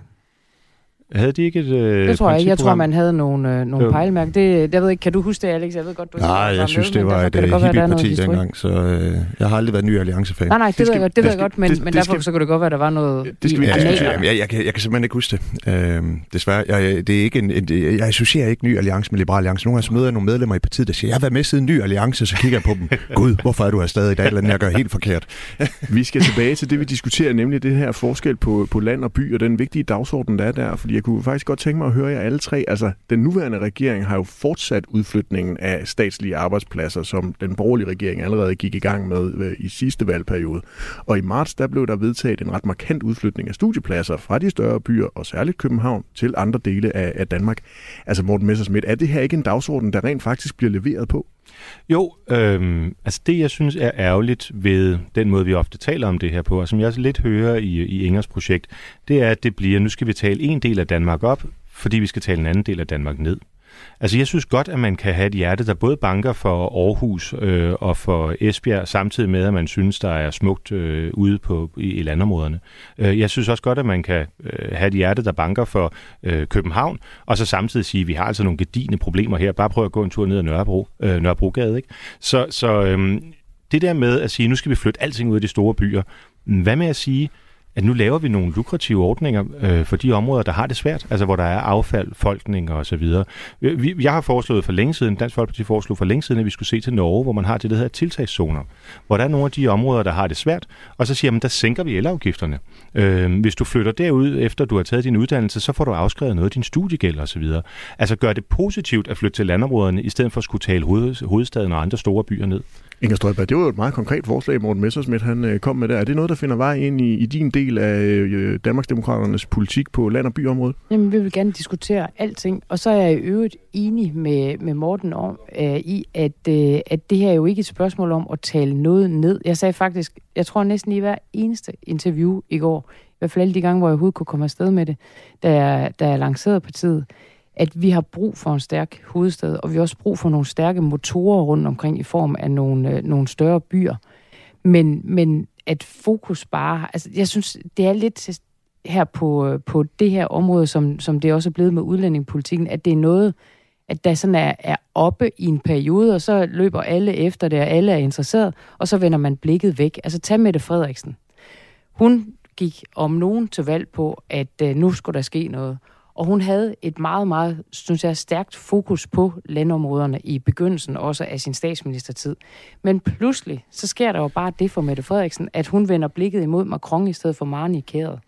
Havde de ikke et øh, Det tror jeg ikke. Jeg tror, man havde nogle, øh, nogle pejlemærker. Det, jeg ved ikke, kan du huske det, Alex? Jeg ved godt, du Nej, jeg synes, med, det var et hippie-parti dengang, så øh, jeg har aldrig været ny alliance-fan. Nej, nej, det, det, ved jeg godt, det ved jeg godt, men, det, men derfor skal, så kunne det godt være, at der var noget det skal vi, ja, jeg, jeg, jeg, jeg, kan, jeg kan simpelthen ikke huske det. Øh, desværre. Jeg, det er ikke en, en, jeg associerer ikke ny alliance med Liberal Alliance. Nogle gange så møder jeg nogle medlemmer i partiet, der siger, jeg har været med siden ny alliance, så kigger jeg på dem. [LAUGHS] Gud, hvorfor er du her stadig i dag? Eller jeg gør helt forkert. vi skal tilbage til det, vi diskuterer, nemlig det her forskel på, på land og by, og den vigtige dagsorden, der er der. Fordi jeg kunne faktisk godt tænke mig at høre jer alle tre. Altså, den nuværende regering har jo fortsat udflytningen af statslige arbejdspladser, som den borgerlige regering allerede gik i gang med øh, i sidste valgperiode. Og i marts, der blev der vedtaget en ret markant udflytning af studiepladser fra de større byer, og særligt København, til andre dele af, af Danmark. Altså Morten Messersmith, er det her ikke en dagsorden, der rent faktisk bliver leveret på? Jo, øhm, altså det jeg synes er ærgerligt ved den måde, vi ofte taler om det her på, og som jeg også lidt hører i, i Ingers projekt, det er, at det bliver, nu skal vi tale en del af Danmark op, fordi vi skal tale en anden del af Danmark ned. Altså jeg synes godt, at man kan have et hjerte, der både banker for Aarhus øh, og for Esbjerg, samtidig med, at man synes, der er smukt øh, ude på, i, i landområderne. Øh, jeg synes også godt, at man kan øh, have et hjerte, der banker for øh, København, og så samtidig sige, at vi har altså nogle gedigende problemer her. Bare prøv at gå en tur ned ad Nørrebro, øh, Nørrebrogade. Ikke? Så, så øh, det der med at sige, at nu skal vi flytte alting ud af de store byer, hvad med at sige, at at nu laver vi nogle lukrative ordninger øh, for de områder, der har det svært, altså hvor der er affald, folkning og så videre. Øh, vi, jeg har foreslået for længe siden, Dansk Folkeparti foreslog for længe siden, at vi skulle se til Norge, hvor man har det, der hedder tiltagszoner, hvor der er nogle af de områder, der har det svært, og så siger man, der sænker vi elafgifterne. Øh, hvis du flytter derud, efter du har taget din uddannelse, så får du afskrevet noget af din studiegæld og så videre. Altså gør det positivt at flytte til landområderne, i stedet for at skulle tale hoved, hovedstaden og andre store byer ned. Inger Støjberg, det var jo et meget konkret forslag, Morten Messersmith han øh, kom med der. Er det noget, der finder vej ind i, i din del af øh, Danmarksdemokraternes politik på land- og byområdet? Jamen, vi vil gerne diskutere alting, og så er jeg i øvrigt enig med, med Morten om, øh, i, at, øh, at det her er jo ikke et spørgsmål om at tale noget ned. Jeg sagde faktisk, jeg tror næsten i hver eneste interview i går, i hvert fald alle de gange, hvor jeg overhovedet kunne komme afsted med det, da jeg, da jeg lancerede partiet, at vi har brug for en stærk hovedstad, og vi har også brug for nogle stærke motorer rundt omkring i form af nogle, øh, nogle større byer. Men, men at fokus bare... Altså, jeg synes, det er lidt her på, øh, på det her område, som, som det også er blevet med udlændingepolitikken, at det er noget, at der sådan er, er oppe i en periode, og så løber alle efter det, og alle er interesseret, og så vender man blikket væk. Altså tag Mette Frederiksen. Hun gik om nogen til valg på, at øh, nu skulle der ske noget. Og hun havde et meget, meget, synes jeg, stærkt fokus på landområderne i begyndelsen også af sin statsministertid. Men pludselig, så sker der jo bare det for Mette Frederiksen, at hun vender blikket imod Macron i stedet for Marnie Kæret.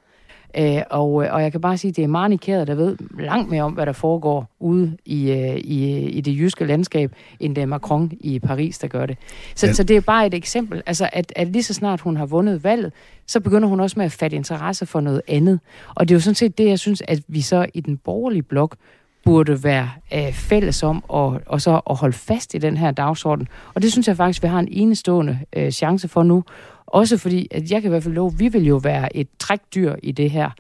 Øh, og, og jeg kan bare sige, at det er Marnie Kæret, der ved langt mere om, hvad der foregår ude i, øh, i, i det jyske landskab, end det er Macron i Paris, der gør det. Så, ja. så det er bare et eksempel. Altså, at, at lige så snart hun har vundet valget, så begynder hun også med at fatte interesse for noget andet. Og det er jo sådan set det, jeg synes, at vi så i den borgerlige blok burde være øh, fælles om og, og så at holde fast i den her dagsorden. Og det synes jeg faktisk, vi har en enestående øh, chance for nu. Også fordi, at jeg kan i hvert fald love, at vi vil jo være et trækdyr i det her.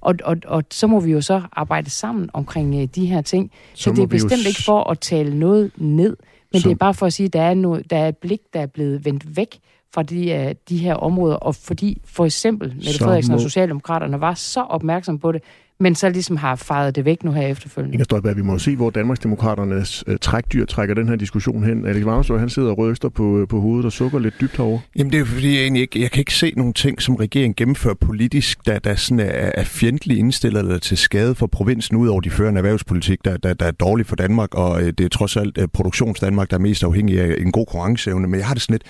Og, og, og så må vi jo så arbejde sammen omkring øh, de her ting. Så, så det er bestemt jo... ikke for at tale noget ned, men så... det er bare for at sige, at der er, noget, der er et blik, der er blevet vendt væk fra de, uh, de her områder, og fordi for eksempel Mette Frederiksen må... og Socialdemokraterne var så opmærksom på det, men så ligesom har fejret det væk nu her efterfølgende. Inger Støjberg, vi må se, hvor Danmarksdemokraternes uh, trækdyr trækker den her diskussion hen. Alex Varmsø, han sidder og ryster på, på hovedet og sukker lidt dybt herovre. Jamen det er fordi, jeg egentlig ikke, jeg kan ikke se nogle ting, som regeringen gennemfører politisk, der, der sådan er, er fjendtligt indstillet eller til skade for provinsen, ud over de fører en erhvervspolitik, der, der, der er dårlig for Danmark, og det er trods alt produktionsdanmark, der er mest afhængig af en god konkurrenceevne. Men jeg har det sådan lidt,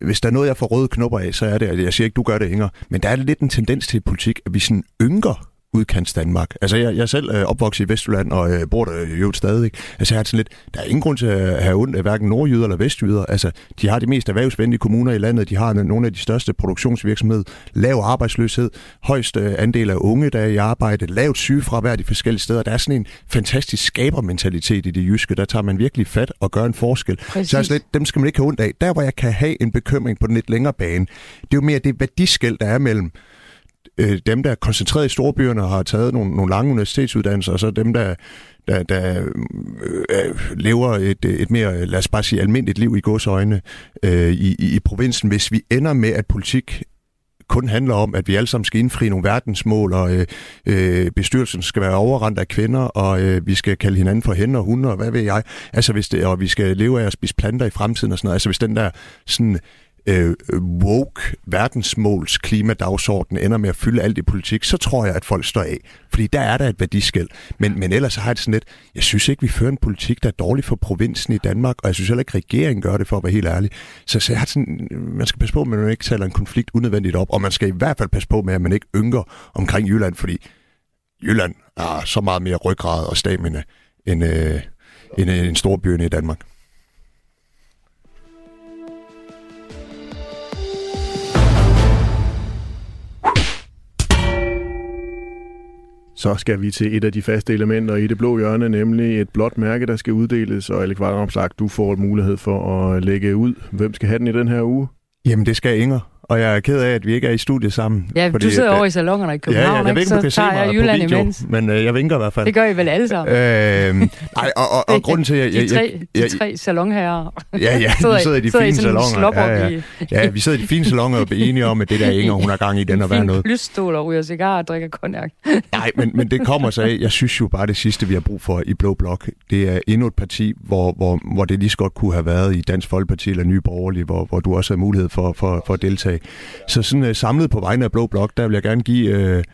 hvis der er noget, jeg får røde knopper af, så er det, at jeg siger ikke, du gør det, Inger, men der er lidt en tendens til politik, at vi sådan ynker udkants Danmark. Altså, jeg, jeg er selv øh, opvokset i Vestjylland og øh, bor der jo stadig. Altså, jeg har sådan lidt, der er ingen grund til at have ondt af hverken nordjyder eller vestjyder. Altså, de har de mest erhvervsvenlige kommuner i landet. De har nogle af de største produktionsvirksomheder. Lav arbejdsløshed. Højst øh, andel af unge, der er i arbejde. Lavt sygefravær de forskellige steder. Der er sådan en fantastisk skabermentalitet i det jyske. Der tager man virkelig fat og gør en forskel. Præcis. Så altså lidt, dem skal man ikke have ondt af. Der, hvor jeg kan have en bekymring på den lidt længere bane, det er jo mere det værdiskæld, der er mellem øh, dem, der er koncentreret i storbyerne og har taget nogle, nogle lange universitetsuddannelser, og så dem, der, der, der øh, lever et, et mere, lad os bare sige, almindeligt liv i godsøjne øh, i, i, i provinsen. Hvis vi ender med, at politik kun handler om, at vi alle sammen skal indfri nogle verdensmål, og øh, øh, bestyrelsen skal være overrendt af kvinder, og øh, vi skal kalde hinanden for hænder og hunde, og hvad ved jeg. Altså, hvis det, og vi skal leve af at spise planter i fremtiden og sådan noget. Altså, hvis den der sådan øh, woke verdensmåls klimadagsorden ender med at fylde alt i politik, så tror jeg, at folk står af. Fordi der er der et værdiskæld. Men, men ellers har jeg det sådan lidt, jeg synes ikke, vi fører en politik, der er dårlig for provinsen i Danmark, og jeg synes heller ikke, regeringen gør det, for at være helt ærlig. Så, så jeg har sådan, man skal passe på, at man ikke taler en konflikt unødvendigt op, og man skal i hvert fald passe på med, at man ikke ynker omkring Jylland, fordi Jylland er så meget mere ryggrad og stamina end, øh, end øh, en stor i Danmark. Så skal vi til et af de faste elementer i det blå hjørne, nemlig et blåt mærke, der skal uddeles. Og Alec Vardomslag, du får mulighed for at lægge ud. Hvem skal have den i den her uge? Jamen, det skal Inger og jeg er ked af, at vi ikke er i studiet sammen. Ja, fordi, du sidder over i salongerne i København, ja, ja, jeg ved ikke, om du kan se mig på video, imens. men øh, jeg vinker i hvert fald. Det gør I vel alle sammen? Øh, nej, og, og, og [LAUGHS] grunden til, at jeg... De tre, jeg, de tre salonherrer. Ja, ja, [LAUGHS] sidder, vi sidder i de sidder fine salonger. Ja, ja. ja, vi sidder i de fine salonger og er enige om, at det der Inger, hun har gang i, [LAUGHS] den er værd noget. Plysstol og ryger cigar og drikker cognac. nej, men, men det kommer så af, jeg synes jo bare, det sidste, vi har brug for i Blå Blok, det er endnu et parti, hvor, hvor, hvor det lige så godt kunne have været i Dansk Folkeparti eller Nye Borgerlige, hvor, hvor du også har mulighed for, for, for at deltage. Så sådan øh, samlet på vegne af Blå Blok, der vil jeg gerne give øh,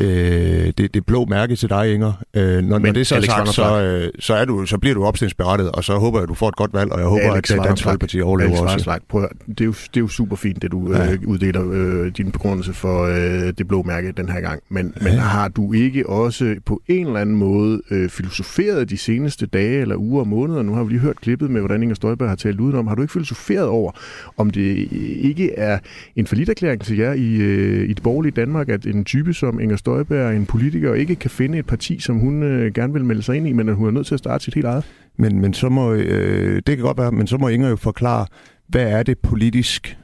øh, øh, det, det blå mærke til dig, Inger. Øh, når, når det så er sagt, så, øh, så, er du, så bliver du opstillingsberettet, og så håber jeg, at du får et godt valg, og jeg håber, Alex at Dansk Folkeparti overlever Alex også. Prøv, det, er jo, det er jo super fint, det du ja. øh, uddeler øh, din begrundelse for øh, det blå mærke den her gang. Men, ja. men har du ikke også på en eller anden måde øh, filosoferet de seneste dage eller uger og måneder? Nu har vi lige hørt klippet med, hvordan Inger Støjberg har talt udenom. Har du ikke filosoferet over, om det ikke er en forlitterklæring til jer i, øh, i det borgerlige Danmark, at en type som Inger Støjberg, en politiker, ikke kan finde et parti, som hun øh, gerne vil melde sig ind i, men at hun er nødt til at starte sit helt eget? Men, men så må, øh, det kan godt være, men så må Inger jo forklare, hvad er det politisk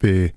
ved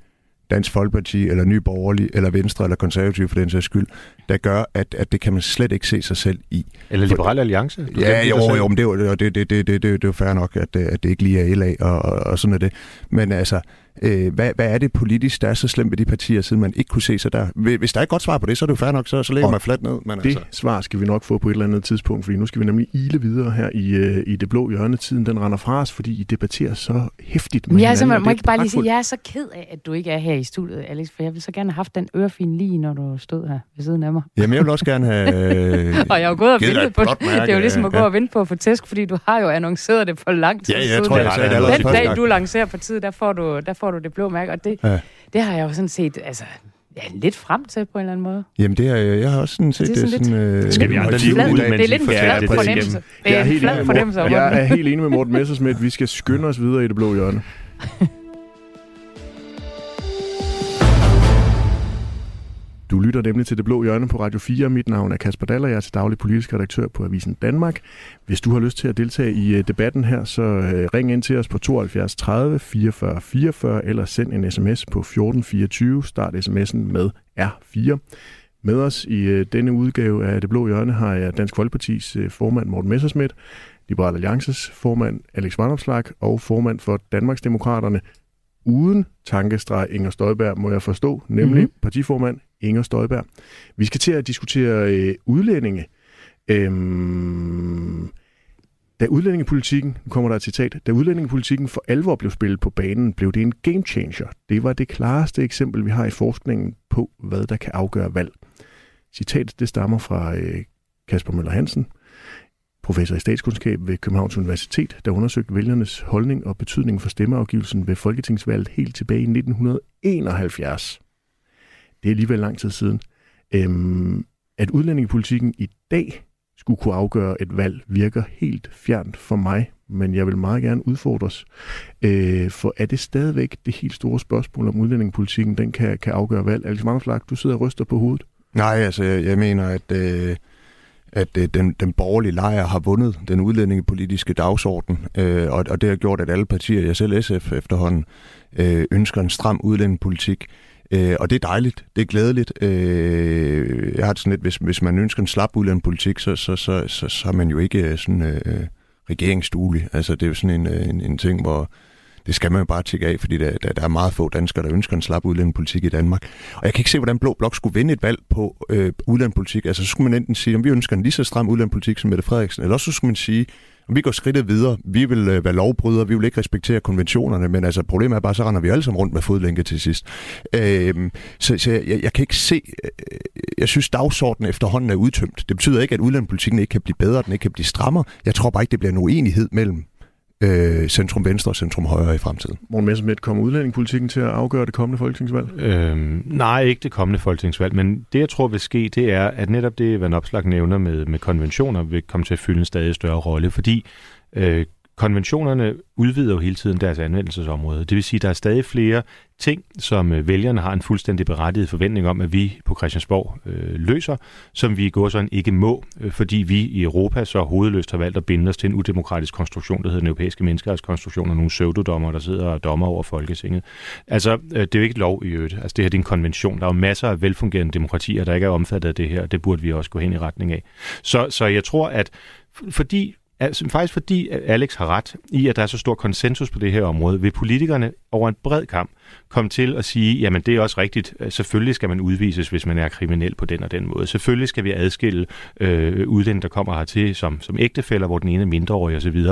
Dansk Folkeparti, eller Ny Borgerlig, eller Venstre, eller Konservativ for den sags skyld, der gør, at, at det kan man slet ikke se sig selv i. Eller Liberal Alliance? Ja, jo, jo, men det er jo det, det, det, det, det, det er jo fair nok, at, at det ikke lige er LA, og, og, og sådan er det. Men altså, Øh, hvad, hvad er det politisk, der er så slemt ved de partier, siden man ikke kunne se sig der? Hvis der er et godt svar på det, så er det jo fair nok, så, så lægger man fladt ned. Men det altså. svar skal vi nok få på et eller andet tidspunkt, fordi nu skal vi nemlig ile videre her i, øh, i det blå hjørne. Tiden den render fra os, fordi I debatterer så hæftigt med ja, så man må ikke bare lige sige, jeg er så ked af, at du ikke er her i studiet, Alex, for jeg vil så gerne have haft den ørefin lige, når du stod her ved siden af mig. Jamen, jeg vil også gerne have... [LAUGHS] Og jeg har gået og ventet på det. [LAUGHS] Det er jo ligesom at gå og vente på at få tæsk, fordi du har jo annonceret det for lang tid. Ja, jeg tror, jeg det allerede Den dag, du lancerer partiet, der får du, der får du det blå mærke, og det, ja. det har jeg jo sådan set, altså, ja, lidt frem til på en eller anden måde. Jamen, det har jeg, jeg har også sådan set det. Er sådan, det sådan, øh, Skal vi andre lige ud, Det er lidt en flad fornemmelse. Det er en flad fornemmelse. Jeg er helt enig med Morten Messersmith. Vi skal skynde os videre i det blå hjørne. [LAUGHS] Du lytter nemlig til Det Blå Hjørne på Radio 4. Mit navn er Kasper Daller, jeg er til daglig politisk redaktør på Avisen Danmark. Hvis du har lyst til at deltage i øh, debatten her, så øh, ring ind til os på 72 30 44 44 eller send en sms på 1424. Start sms'en med R4. Med os i øh, denne udgave af Det Blå Hjørne har jeg Dansk Folkepartis formand Morten Messersmith, Liberal Alliances formand Alex Vanopslag og formand for Danmarksdemokraterne uden tankestreg Inger Støjberg, må jeg forstå, nemlig mm-hmm. partiformand Inger Støjberg. Vi skal til at diskutere øh, udlændinge. Øhm, da udlændingepolitikken, nu kommer der et citat, da udlændingepolitikken for alvor blev spillet på banen, blev det en game changer. Det var det klareste eksempel, vi har i forskningen på, hvad der kan afgøre valg. Citatet det stammer fra øh, Kasper Møller Hansen, professor i statskundskab ved Københavns Universitet, der undersøgte vælgernes holdning og betydning for stemmeafgivelsen ved folketingsvalget helt tilbage i 1971 det er alligevel lang tid siden, øhm, at udlændingepolitikken i dag skulle kunne afgøre et valg, virker helt fjernt for mig, men jeg vil meget gerne udfordres. Øh, for er det stadigvæk det helt store spørgsmål om udlændingepolitikken, den kan, kan afgøre valg? Alex Magnuslag, du sidder og ryster på hovedet. Nej, altså jeg, jeg mener, at, øh, at øh, den, den borgerlige lejr har vundet den udlændingepolitiske dagsorden, øh, og, og det har gjort, at alle partier, jeg selv SF efterhånden, øh, ønsker en stram udlændingepolitik. Øh, og det er dejligt, det er glædeligt. Øh, jeg har det sådan lidt, hvis, hvis man ønsker en slap udlændingepolitik, så, så, så, så, så er man jo ikke øh, sådan øh, regeringsduelig. Altså det er jo sådan en, øh, en, en ting, hvor det skal man jo bare tjekke af, fordi der, der, der er meget få danskere, der ønsker en slap udlændingepolitik i Danmark. Og jeg kan ikke se, hvordan Blå Blok skulle vinde et valg på øh, udlændingepolitik. Altså, så skulle man enten sige, om vi ønsker en lige så stram udlændingepolitik som Mette Frederiksen, eller også så skulle man sige, vi går skridtet videre. Vi vil øh, være lovbrydere, vi vil ikke respektere konventionerne, men altså problemet er bare, så render vi alle sammen rundt med fodlænke til sidst. Øh, så så jeg, jeg kan ikke se, øh, jeg synes dagsordenen efterhånden er udtømt. Det betyder ikke, at udlandspolitikken ikke kan blive bedre, den ikke kan blive strammere. Jeg tror bare ikke, det bliver en uenighed mellem øh, centrum venstre og centrum højre i fremtiden. Morten Messerschmidt, kommer udlændingepolitikken til at afgøre det kommende folketingsvalg? Øhm, nej, ikke det kommende folketingsvalg, men det jeg tror vil ske, det er, at netop det, hvad Opslag nævner med, med konventioner, vil komme til at fylde en stadig større rolle, fordi øh, konventionerne udvider jo hele tiden deres anvendelsesområde. Det vil sige, at der er stadig flere ting, som øh, vælgerne har en fuldstændig berettiget forventning om, at vi på Christiansborg øh, løser, som vi i går sådan ikke må, øh, fordi vi i Europa så hovedløst har valgt at binde os til en udemokratisk konstruktion, der hedder den europæiske menneskerettighedskonstruktion, og nogle pseudodommer, der sidder og dommer over Folketinget. Altså, øh, det er jo ikke lov i øvrigt. Altså, det her det er en konvention. Der er jo masser af velfungerende demokratier, der ikke er omfattet af det her, det burde vi også gå hen i retning af. Så, så jeg tror, at fordi Altså, faktisk fordi Alex har ret i, at der er så stor konsensus på det her område, vil politikerne over en bred kamp komme til at sige, jamen det er også rigtigt, selvfølgelig skal man udvises, hvis man er kriminel på den og den måde. Selvfølgelig skal vi adskille øh, udlændinge, der kommer hertil som, som ægtefælder, hvor den ene er mindreårig osv.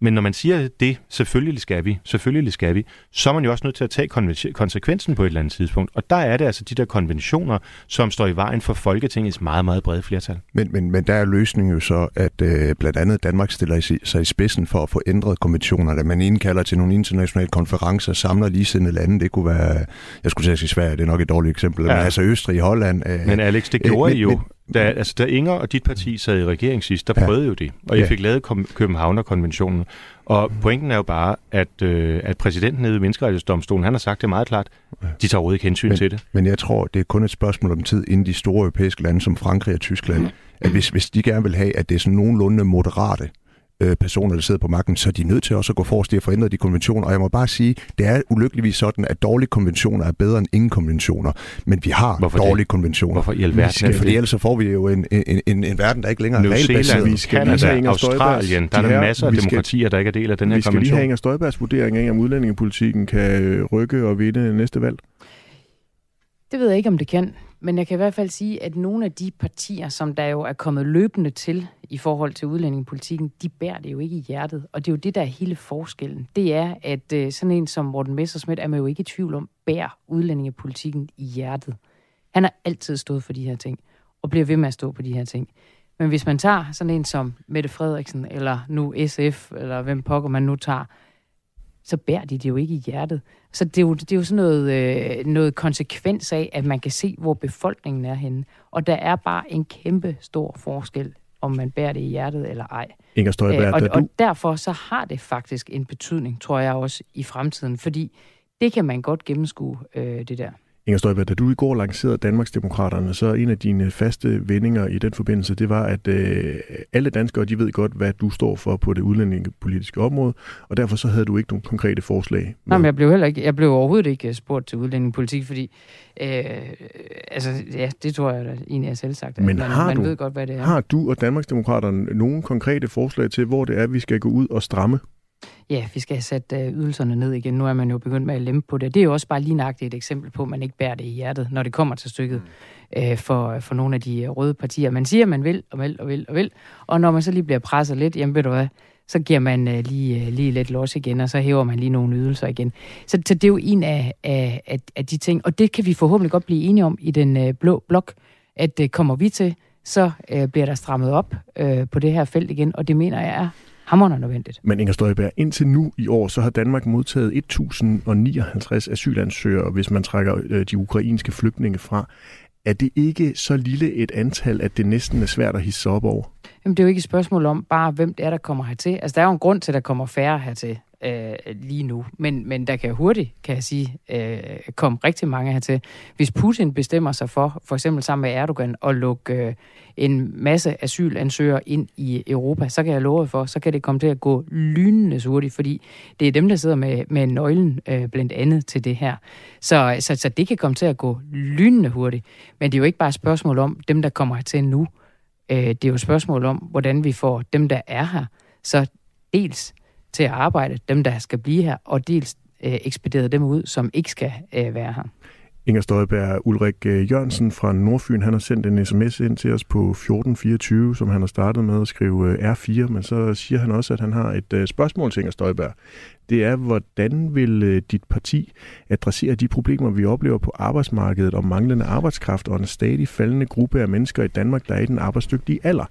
Men når man siger det, selvfølgelig skal vi, selvfølgelig skal vi, så er man jo også nødt til at tage konsekvensen på et eller andet tidspunkt. Og der er det altså de der konventioner, som står i vejen for Folketingets meget, meget brede flertal. Men, men, men der er løsningen jo så, at øh, blandt andet Danmark stiller sig i spidsen for at få ændret konventionerne. Man indkalder til nogle internationale konferencer, samler ligesindede lande. Det kunne være, jeg skulle sige Sverige, det er nok et dårligt eksempel, ja. men altså Østrig, Holland. Øh, men Alex, det gjorde øh, I jo. Men, da, altså, da Inger og dit parti sad i regering sidst, der ja. prøvede jo det, og I ja. fik lavet Københavner-konventionen. Og pointen er jo bare, at, øh, at præsidenten nede i Menneskerettighedsdomstolen, han har sagt det meget klart, de tager overhovedet ikke hensyn men, til det. Men jeg tror, det er kun et spørgsmål om tid, inden de store europæiske lande som Frankrig og Tyskland, at hvis, hvis de gerne vil have, at det er sådan nogenlunde moderate øh, personer, der sidder på magten, så er de nødt til også at gå forrest i at forændre de konventioner. Og jeg må bare sige, det er ulykkeligvis sådan, at dårlige konventioner er bedre end ingen konventioner. Men vi har Hvorfor dårlige det? konventioner. Hvorfor i alverden? Skal, fordi ellers så får vi jo en, en, en, en verden, der ikke længere er regelbaseret. Vi skal Canada, lige Australien, der er der masser af demokratier, der ikke er del af den her konvention. Vi skal lige have Inger Støjbergs vurdering af, om udlændingepolitikken kan rykke og vinde næste valg. Det ved jeg ikke, om det kan. Men jeg kan i hvert fald sige, at nogle af de partier, som der jo er kommet løbende til i forhold til udlændingepolitikken, de bærer det jo ikke i hjertet. Og det er jo det, der er hele forskellen. Det er, at øh, sådan en som Morten Messersmith er man jo ikke i tvivl om, bærer udlændingepolitikken i hjertet. Han har altid stået for de her ting, og bliver ved med at stå på de her ting. Men hvis man tager sådan en som Mette Frederiksen, eller nu SF, eller hvem pokker man nu tager, så bærer de det jo ikke i hjertet. Så det er jo, det er jo sådan noget, øh, noget konsekvens af, at man kan se, hvor befolkningen er henne. Og der er bare en kæmpe stor forskel, om man bærer det i hjertet eller ej. Inger Støjberg, øh, og, du... og derfor så har det faktisk en betydning, tror jeg også, i fremtiden. Fordi det kan man godt gennemskue, øh, det der. Inger Støjberg, da du i går lancerede Danmarksdemokraterne, så en af dine faste vendinger i den forbindelse, det var, at øh, alle danskere, de ved godt, hvad du står for på det udlændingepolitiske område, og derfor så havde du ikke nogen konkrete forslag. Med. Nej, men jeg blev heller ikke, jeg blev overhovedet ikke spurgt til udlændingepolitik, fordi øh, altså, ja, det tror jeg da egentlig er selv sagt. Men man, har, man du, ved godt, hvad det er. har du og Danmarksdemokraterne nogle konkrete forslag til, hvor det er, vi skal gå ud og stramme? Ja, vi skal have sat øh, ydelserne ned igen. Nu er man jo begyndt med at lempe på det. Det er jo også bare lige nøjagtigt et eksempel på, at man ikke bærer det i hjertet, når det kommer til stykket øh, for, for nogle af de øh, røde partier. Man siger, at man vil og vil og vil og vil, og når man så lige bliver presset lidt, jamen ved du hvad, så giver man øh, lige, øh, lige lidt los igen, og så hæver man lige nogle ydelser igen. Så, så det er jo en af, af, af, af de ting, og det kan vi forhåbentlig godt blive enige om i den øh, blå blok, at øh, kommer vi til, så øh, bliver der strammet op øh, på det her felt igen, og det mener jeg er hammerende nødvendigt. Men Inger Støjberg, indtil nu i år, så har Danmark modtaget 1059 asylansøgere, hvis man trækker øh, de ukrainske flygtninge fra. Er det ikke så lille et antal, at det næsten er svært at hisse op over? Jamen, det er jo ikke et spørgsmål om bare, hvem det er, der kommer hertil. Altså, der er jo en grund til, at der kommer færre hertil øh, lige nu. Men, men der kan hurtigt, kan jeg sige, øh, komme rigtig mange hertil. Hvis Putin bestemmer sig for, for eksempel sammen med Erdogan, at lukke øh, en masse asylansøgere ind i Europa, så kan jeg love for, så kan det komme til at gå lynende hurtigt, fordi det er dem, der sidder med, med nøglen øh, blandt andet til det her. Så, så, så det kan komme til at gå lynende hurtigt. Men det er jo ikke bare et spørgsmål om dem, der kommer hertil nu. Øh, det er jo et spørgsmål om, hvordan vi får dem, der er her, så dels til at arbejde, dem der skal blive her, og dels øh, ekspederet dem ud, som ikke skal øh, være her. Inger Støjberg, Ulrik øh, Jørgensen fra Nordfyn, han har sendt en sms ind til os på 1424, som han har startet med at skrive øh, R4, men så siger han også, at han har et øh, spørgsmål til Inger Støjberg. Det er, hvordan vil dit parti adressere de problemer, vi oplever på arbejdsmarkedet om manglende arbejdskraft og en stadig faldende gruppe af mennesker i Danmark, der er i den arbejdsdygtige alder?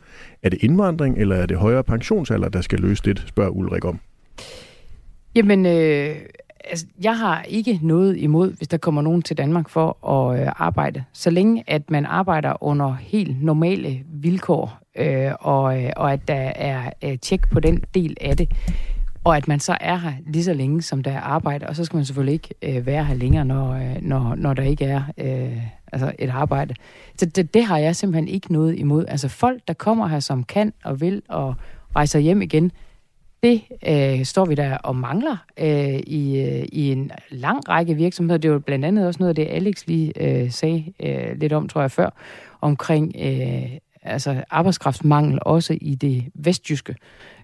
Er det indvandring, eller er det højere pensionsalder, der skal løse det, spørger Ulrik om. Jamen, øh, altså, jeg har ikke noget imod, hvis der kommer nogen til Danmark for at øh, arbejde. Så længe at man arbejder under helt normale vilkår, øh, og, øh, og at der er øh, tjek på den del af det, og at man så er her lige så længe, som der er arbejde, og så skal man selvfølgelig ikke øh, være her længere, når, øh, når, når der ikke er øh, altså et arbejde. Så det, det har jeg simpelthen ikke noget imod. Altså folk, der kommer her, som kan og vil og rejser hjem igen, det øh, står vi der og mangler øh, i, øh, i en lang række virksomheder. Det var blandt andet også noget af det, Alex lige øh, sagde øh, lidt om, tror jeg, før, omkring øh, altså arbejdskraftsmangel også i det vestjyske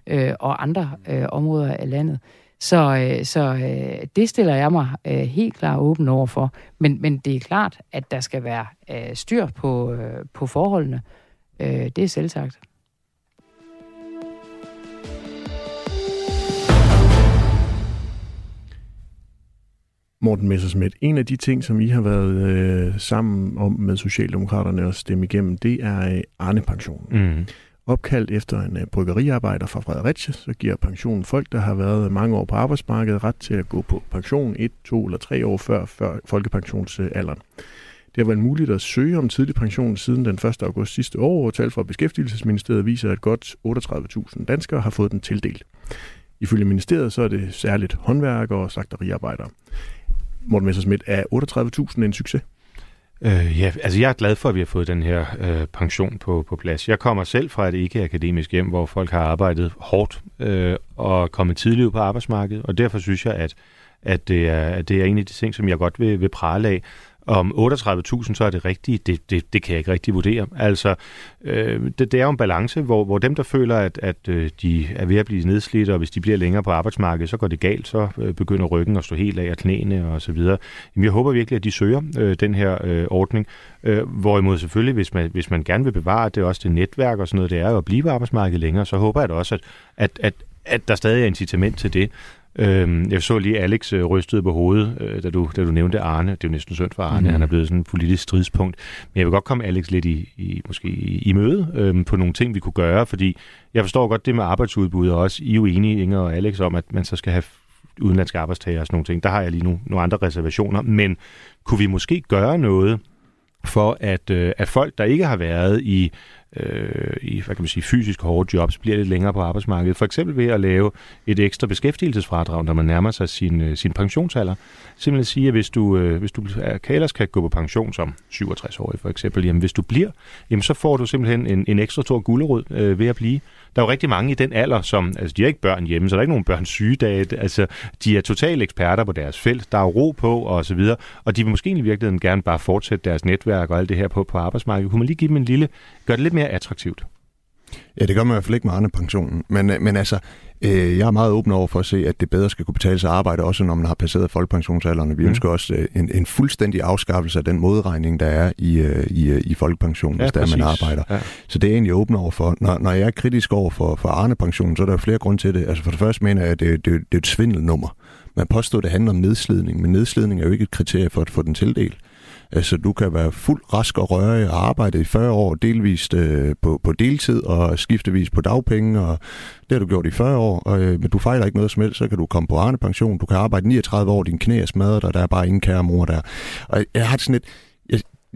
øh, og andre øh, områder af landet. Så, øh, så øh, det stiller jeg mig øh, helt klar åben over for. Men, men det er klart, at der skal være øh, styr på, øh, på forholdene. Øh, det er selvsagt. Morten Messersmith, en af de ting, som I har været øh, sammen om med Socialdemokraterne og stemme igennem, det er øh, Arne-pensionen. Mm. Opkaldt efter en øh, bryggeriarbejder fra Fredericia, så giver pensionen folk, der har været mange år på arbejdsmarkedet, ret til at gå på pension et, to eller tre år før, før folkepensionsalderen. Det har været muligt at søge om tidlig pension siden den 1. august sidste år, og tal fra Beskæftigelsesministeriet viser, at godt 38.000 danskere har fået den tildelt. Ifølge ministeriet så er det særligt håndværkere og slagteriarbejdere. Morten Messerschmidt, er 38.000 en succes? Øh, ja, altså jeg er glad for, at vi har fået den her øh, pension på, på plads. Jeg kommer selv fra et ikke-akademisk hjem, hvor folk har arbejdet hårdt øh, og kommet tidligt ud på arbejdsmarkedet, og derfor synes jeg, at, at, det, er, at det er en af de ting, som jeg godt vil, vil prale af. Om 38.000 så er det rigtigt, det, det, det kan jeg ikke rigtig vurdere. Altså, øh, det, det er jo en balance, hvor, hvor dem, der føler, at, at øh, de er ved at blive nedslidt, og hvis de bliver længere på arbejdsmarkedet, så går det galt, så øh, begynder ryggen at stå helt af og knæene og så videre. Jamen, jeg håber virkelig, at de søger øh, den her øh, ordning. Øh, hvorimod selvfølgelig, hvis man, hvis man gerne vil bevare det også det netværk og sådan noget, det er jo at blive på arbejdsmarkedet længere, så håber jeg da også, at, at, at, at der stadig er incitament til det. Øh, jeg så lige Alex øh, rystede på hovedet, øh, da, du, da du nævnte Arne. Det er jo næsten synd for Arne, mm. han er blevet sådan en politisk stridspunkt. Men jeg vil godt komme Alex lidt i, i måske i, møde øh, på nogle ting, vi kunne gøre, fordi jeg forstår godt det med arbejdsudbud, og også I er jo enige, Inger og Alex, om, at man så skal have udenlandske arbejdstager og sådan nogle ting. Der har jeg lige nu nogle andre reservationer, men kunne vi måske gøre noget for, at, øh, at folk, der ikke har været i øh, i hvad kan man sige, fysisk hårde jobs, bliver lidt længere på arbejdsmarkedet. For eksempel ved at lave et ekstra beskæftigelsesfradrag, når man nærmer sig sin, øh, sin pensionsalder. Simpelthen sige, at hvis du, øh, hvis du ellers kan gå på pension som 67-årig for eksempel, jamen hvis du bliver, jamen så får du simpelthen en, en ekstra stor gulderod øh, ved at blive. Der er jo rigtig mange i den alder, som, altså de har ikke børn hjemme, så der er ikke nogen børns sygedage. Altså, de er totale eksperter på deres felt, der er ro på og så videre, og de vil måske i virkeligheden gerne bare fortsætte deres netværk og alt det her på, på arbejdsmarkedet. Kunne man lige give dem en lille, gør det lidt mere attraktivt? Ja, det gør man i hvert fald ikke med andre pensionen. Men, øh, men altså, øh, jeg er meget åben over for at se, at det bedre skal kunne betale sig at arbejde, også når man har passeret folkepensionsalderen. Vi mm. ønsker også øh, en, en fuldstændig afskaffelse af den modregning, der er i, øh, i, øh, i folkepensionen, ja, hvis der man arbejder. Ja. Så det er jeg egentlig åben over for. Når, når jeg er kritisk over for, for Arne-pensionen, så er der flere grunde til det. Altså for det første mener jeg, at det, det, det er et svindelnummer. Man påstår, at det handler om nedslidning, men nedslidning er jo ikke et kriterie for at få den tildelt. Altså, du kan være fuld rask og rørig og arbejde i 40 år, delvist øh, på, på deltid og skiftevis på dagpenge, og det har du gjort i 40 år, og, øh, men du fejler ikke noget som helst, så kan du komme på Arne pension, du kan arbejde 39 år, din knæ er smadret, og der er bare ingen kære mor der. Og jeg har sådan et,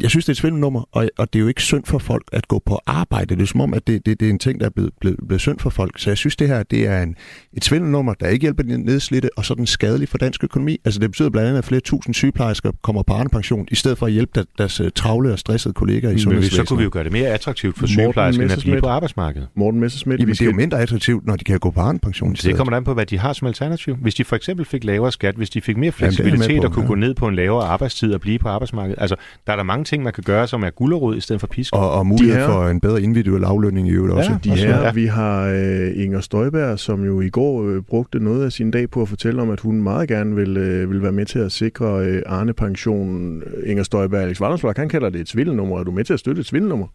jeg synes, det er et svindelnummer, og, og det er jo ikke synd for folk at gå på arbejde. Det er som om, at det, det, det er en ting, der er blevet, blevet, blevet synd for folk. Så jeg synes, det her det er en, et svindelnummer, der ikke hjælper de nedslidte, og så den skadelig for dansk økonomi. Altså det betyder blandt andet, at flere tusind sygeplejersker kommer på pension, i stedet for at hjælpe deres, øh, travle og stressede kolleger i sundhedsvæsenet. Så kunne vi jo gøre det mere attraktivt for sygeplejersker at blive på arbejdsmarkedet. Morten Messersmith. Jamen, det er jo mindre attraktivt, når de kan gå på pension. Det kommer an på, hvad de har som alternativ. Hvis de for eksempel fik lavere skat, hvis de fik mere fleksibilitet Jamen, på, og kunne ja. gå ned på en lavere arbejdstid og blive på arbejdsmarkedet. Altså, der er der mange ting, man kan gøre, som er gullerod i stedet for pisk. Og, og mulighed for en bedre individuel aflønning i øvrigt også. Ja, de her, ja. vi har øh, Inger Støjberg, som jo i går øh, brugte noget af sin dag på at fortælle om, at hun meget gerne vil, øh, vil være med til at sikre øh, Arne-pension. Inger Støjberg, Alex Vandersblad, han kalder det et svindelnummer. Er du med til at støtte et svindelnummer?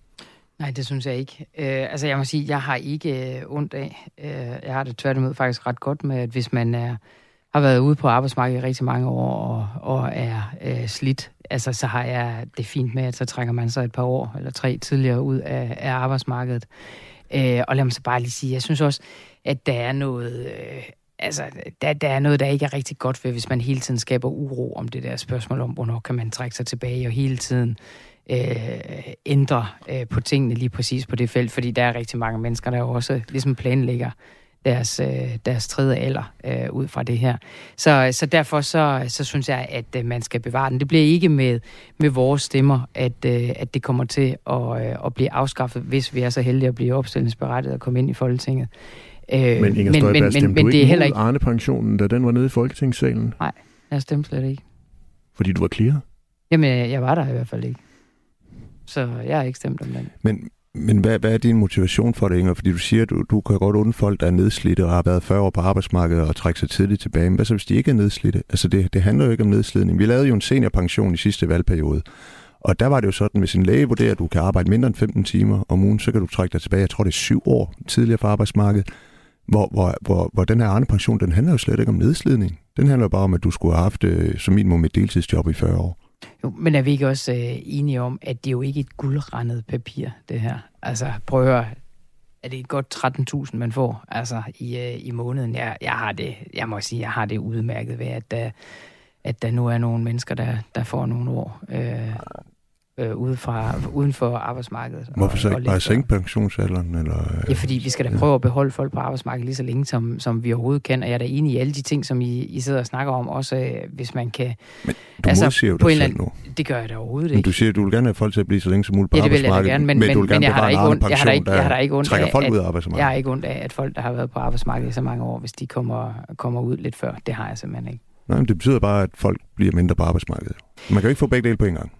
Nej, det synes jeg ikke. Øh, altså, jeg må sige, jeg har ikke øh, ondt af. Øh, jeg har det tværtimod faktisk ret godt med, at hvis man er, har været ude på arbejdsmarkedet i rigtig mange år og, og er øh, slidt, altså, så har jeg det fint med, at så trækker man sig et par år eller tre tidligere ud af, af arbejdsmarkedet. Øh, og lad mig så bare lige sige, jeg synes også, at der er noget... Øh, altså, der, der er noget, der ikke er rigtig godt ved, hvis man hele tiden skaber uro om det der spørgsmål om, hvornår kan man trække sig tilbage, og hele tiden øh, ændre øh, på tingene lige præcis på det felt, fordi der er rigtig mange mennesker, der også ligesom planlægger deres, øh, deres tredje alder øh, ud fra det her. Så, så derfor så, så synes jeg, at øh, man skal bevare den. Det bliver ikke med, med vores stemmer, at, øh, at det kommer til at, øh, at blive afskaffet, hvis vi er så heldige at blive opstillingsberettiget og komme ind i Folketinget. Øh, men Inger Støjberg, men, men, men, du ikke det er heller ikke... Arne-pensionen, da den var nede i Folketingssalen? Nej, jeg stemte slet ikke. Fordi du var clear? Jamen, jeg var der i hvert fald ikke. Så jeg har ikke stemt om den. Men, men hvad, hvad er din motivation for det, Inger? Fordi du siger, at du, du kan godt undre folk, der er nedslidte og har været 40 år på arbejdsmarkedet og trække sig tidligt tilbage. Men hvad så, hvis de ikke er nedslidte? Altså, det, det handler jo ikke om nedslidning. Vi lavede jo en seniorpension i sidste valgperiode. Og der var det jo sådan, hvis en læge vurderer, at du kan arbejde mindre end 15 timer om ugen, så kan du trække dig tilbage. Jeg tror, det er syv år tidligere fra arbejdsmarkedet. Hvor, hvor, hvor, hvor den her andre pension, den handler jo slet ikke om nedslidning. Den handler bare om, at du skulle have haft øh, som minimum et deltidsjob i 40 år. Jo, men er vi ikke også øh, enige om, at det er jo ikke et guldrendet papir, det her? Altså, prøv at høre, er det et godt 13.000, man får altså, i, øh, i måneden? Jeg, jeg, har det, jeg må sige, jeg har det udmærket ved, at der, at der nu er nogle mennesker, der, der får nogle år øh, øh, ude fra, uden for arbejdsmarkedet. Hvorfor så ikke bare sænke pensionsalderen? Eller, øh, ja, fordi vi skal da ja. prøve at beholde folk på arbejdsmarkedet lige så længe, som, som vi overhovedet kan. Og jeg er da enig i alle de ting, som I, I sidder og snakker om, også øh, hvis man kan... Men du altså, modsiger jo dig selv nu. Det gør jeg da overhovedet ikke. Men du siger, at du vil gerne have folk til at blive så længe som muligt på ja, det vil arbejdsmarkedet. Jeg gerne, men, men, men, du vil gerne men jeg har ikke ondt, jeg har ikke, jeg har ikke ondt af, folk ud af arbejdsmarkedet. Jeg har ikke ondt af, at folk, der har været på arbejdsmarkedet i så mange år, hvis de kommer, kommer ud lidt før. Det har jeg simpelthen ikke. Nej, men det betyder bare, at folk bliver mindre på arbejdsmarkedet. Man kan jo ikke få begge dele på en gang.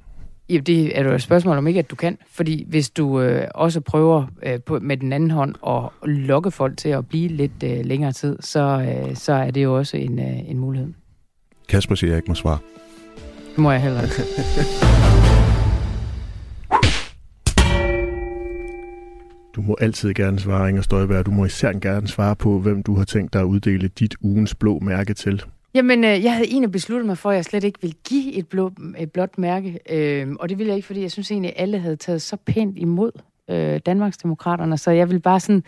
Ja, det er jo et spørgsmål om ikke, at du kan. Fordi hvis du øh, også prøver øh, på, med den anden hånd at lokke folk til at blive lidt øh, længere tid, så, øh, så er det jo også en, øh, en mulighed. Kasper siger, at jeg ikke må svare. Det må jeg heller ikke. Du må altid gerne svare, Inger Støjberg. Du må især gerne svare på, hvem du har tænkt dig at uddele dit ugens blå mærke til. Jamen, øh, jeg havde egentlig besluttet mig for, at jeg slet ikke ville give et, blå, et blåt mærke. Øh, og det ville jeg ikke, fordi jeg synes egentlig, at alle havde taget så pænt imod øh, Danmarksdemokraterne. Så jeg vil bare sådan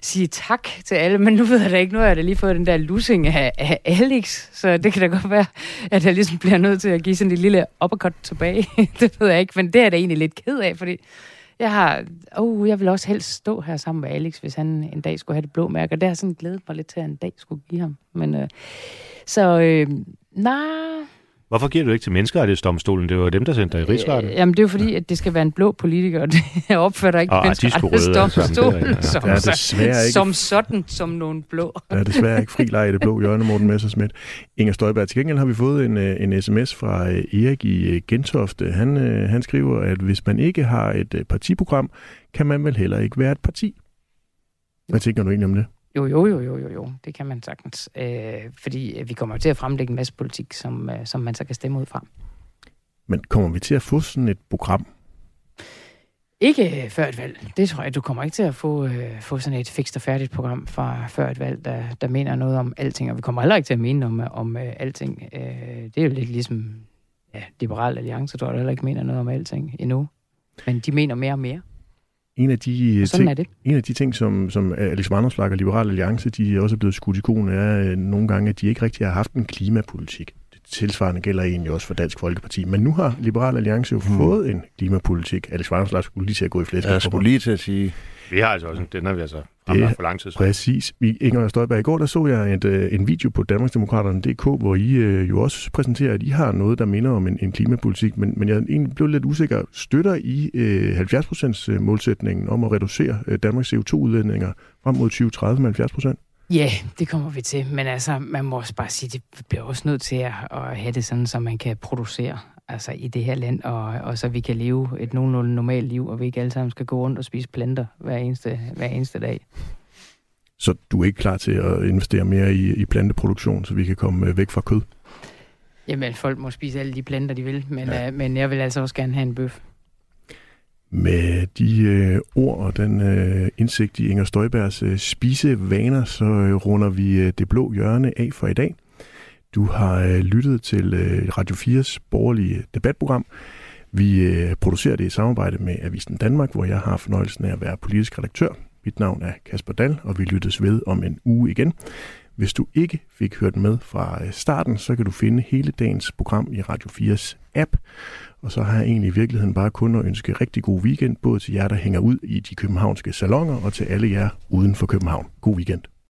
sige tak til alle. Men nu ved jeg da ikke, nu har jeg da lige fået den der lussing af, af Alex. Så det kan da godt være, at jeg ligesom bliver nødt til at give sådan et lille uppercut tilbage. [LAUGHS] det ved jeg ikke, men det er jeg da egentlig lidt ked af, fordi jeg har, oh, jeg vil også helst stå her sammen med Alex, hvis han en dag skulle have det blå mærke. Og det har sådan glædet mig lidt til, at en dag skulle give ham. Men øh, så øh, nej... Hvorfor giver du ikke til menneskerettighedsdomstolen? Det var dem, der sendte dig i rigsretten. Øh, jamen, det er jo fordi, at det skal være en blå politiker, og det [LAUGHS] opfører ikke oh, menneskerettighedsdomstolen ja. som, ja, ikke, som sådan, som nogle blå. Der er desværre ikke fri leg i det blå hjørne, Morten Messersmith. Inger Støjberg, til gengæld har vi fået en, øh, en sms fra øh, Erik i øh, Gentofte. Han, han skriver, at hvis man ikke har et partiprogram, kan man vel heller ikke være et parti. Hvad tænker du egentlig om det? Jo, jo, jo, jo, jo, jo. Det kan man sagtens. Øh, fordi vi kommer til at fremlægge en masse politik, som, øh, som man så kan stemme ud fra. Men kommer vi til at få sådan et program? Ikke før et valg. Det tror jeg, du kommer ikke til at få, øh, få sådan et fikst og færdigt program fra før et valg, der, der mener noget om alting. Og vi kommer heller ikke til at mene om, om øh, alting. Øh, det er jo lidt ligesom ja, Liberal Alliance, tror jeg, der heller ikke mener noget om alting endnu. Men de mener mere og mere. En af de, ting, er det. En af de ting, som, som Alex Vandersblak og Liberal Alliance, de er også blevet skudt i konen, er øh, nogle gange, at de ikke rigtig har haft en klimapolitik. Det tilsvarende gælder egentlig også for Dansk Folkeparti. Men nu har Liberal Alliance jo hmm. fået en klimapolitik. Alex Vandersblak skulle lige til at gå i flæsk. Jeg skulle lige til at sige... Vi har altså også en, den har vi altså det for lang tid siden. Præcis. I Inger Støjberg, i går der så jeg et, øh, en video på Danmarksdemokraterne.dk, hvor I øh, jo også præsenterer, at I har noget, der minder om en, en klimapolitik, men, men jeg egentlig blev lidt usikker. Støtter I øh, 70% øh, målsætningen om at reducere øh, Danmarks CO2-udledninger frem mod 2030 med 70%? Ja, det kommer vi til. Men altså, man må også bare sige, det bliver også nødt til at, at have det sådan, så man kan producere. Altså, i det her land, og, og så vi kan leve et nogenlunde normalt liv, og vi ikke alle sammen skal gå rundt og spise planter hver eneste, hver eneste dag. Så du er ikke klar til at investere mere i, i planteproduktion, så vi kan komme øh, væk fra kød? Jamen, folk må spise alle de planter, de vil, men, ja. øh, men jeg vil altså også gerne have en bøf. Med de øh, ord og den øh, indsigt i Inger Støjbergs øh, spisevaner, så øh, runder vi øh, det blå hjørne af for i dag. Du har øh, lyttet til øh, Radio 4's borgerlige debatprogram. Vi øh, producerer det i samarbejde med Avisen Danmark, hvor jeg har fornøjelsen af at være politisk redaktør. Mit navn er Kasper Dal, og vi lyttes ved om en uge igen. Hvis du ikke fik hørt med fra øh, starten, så kan du finde hele dagens program i Radio 4's app. Og så har jeg egentlig i virkeligheden bare kun at ønske rigtig god weekend, både til jer, der hænger ud i de københavnske salonger, og til alle jer uden for København. God weekend.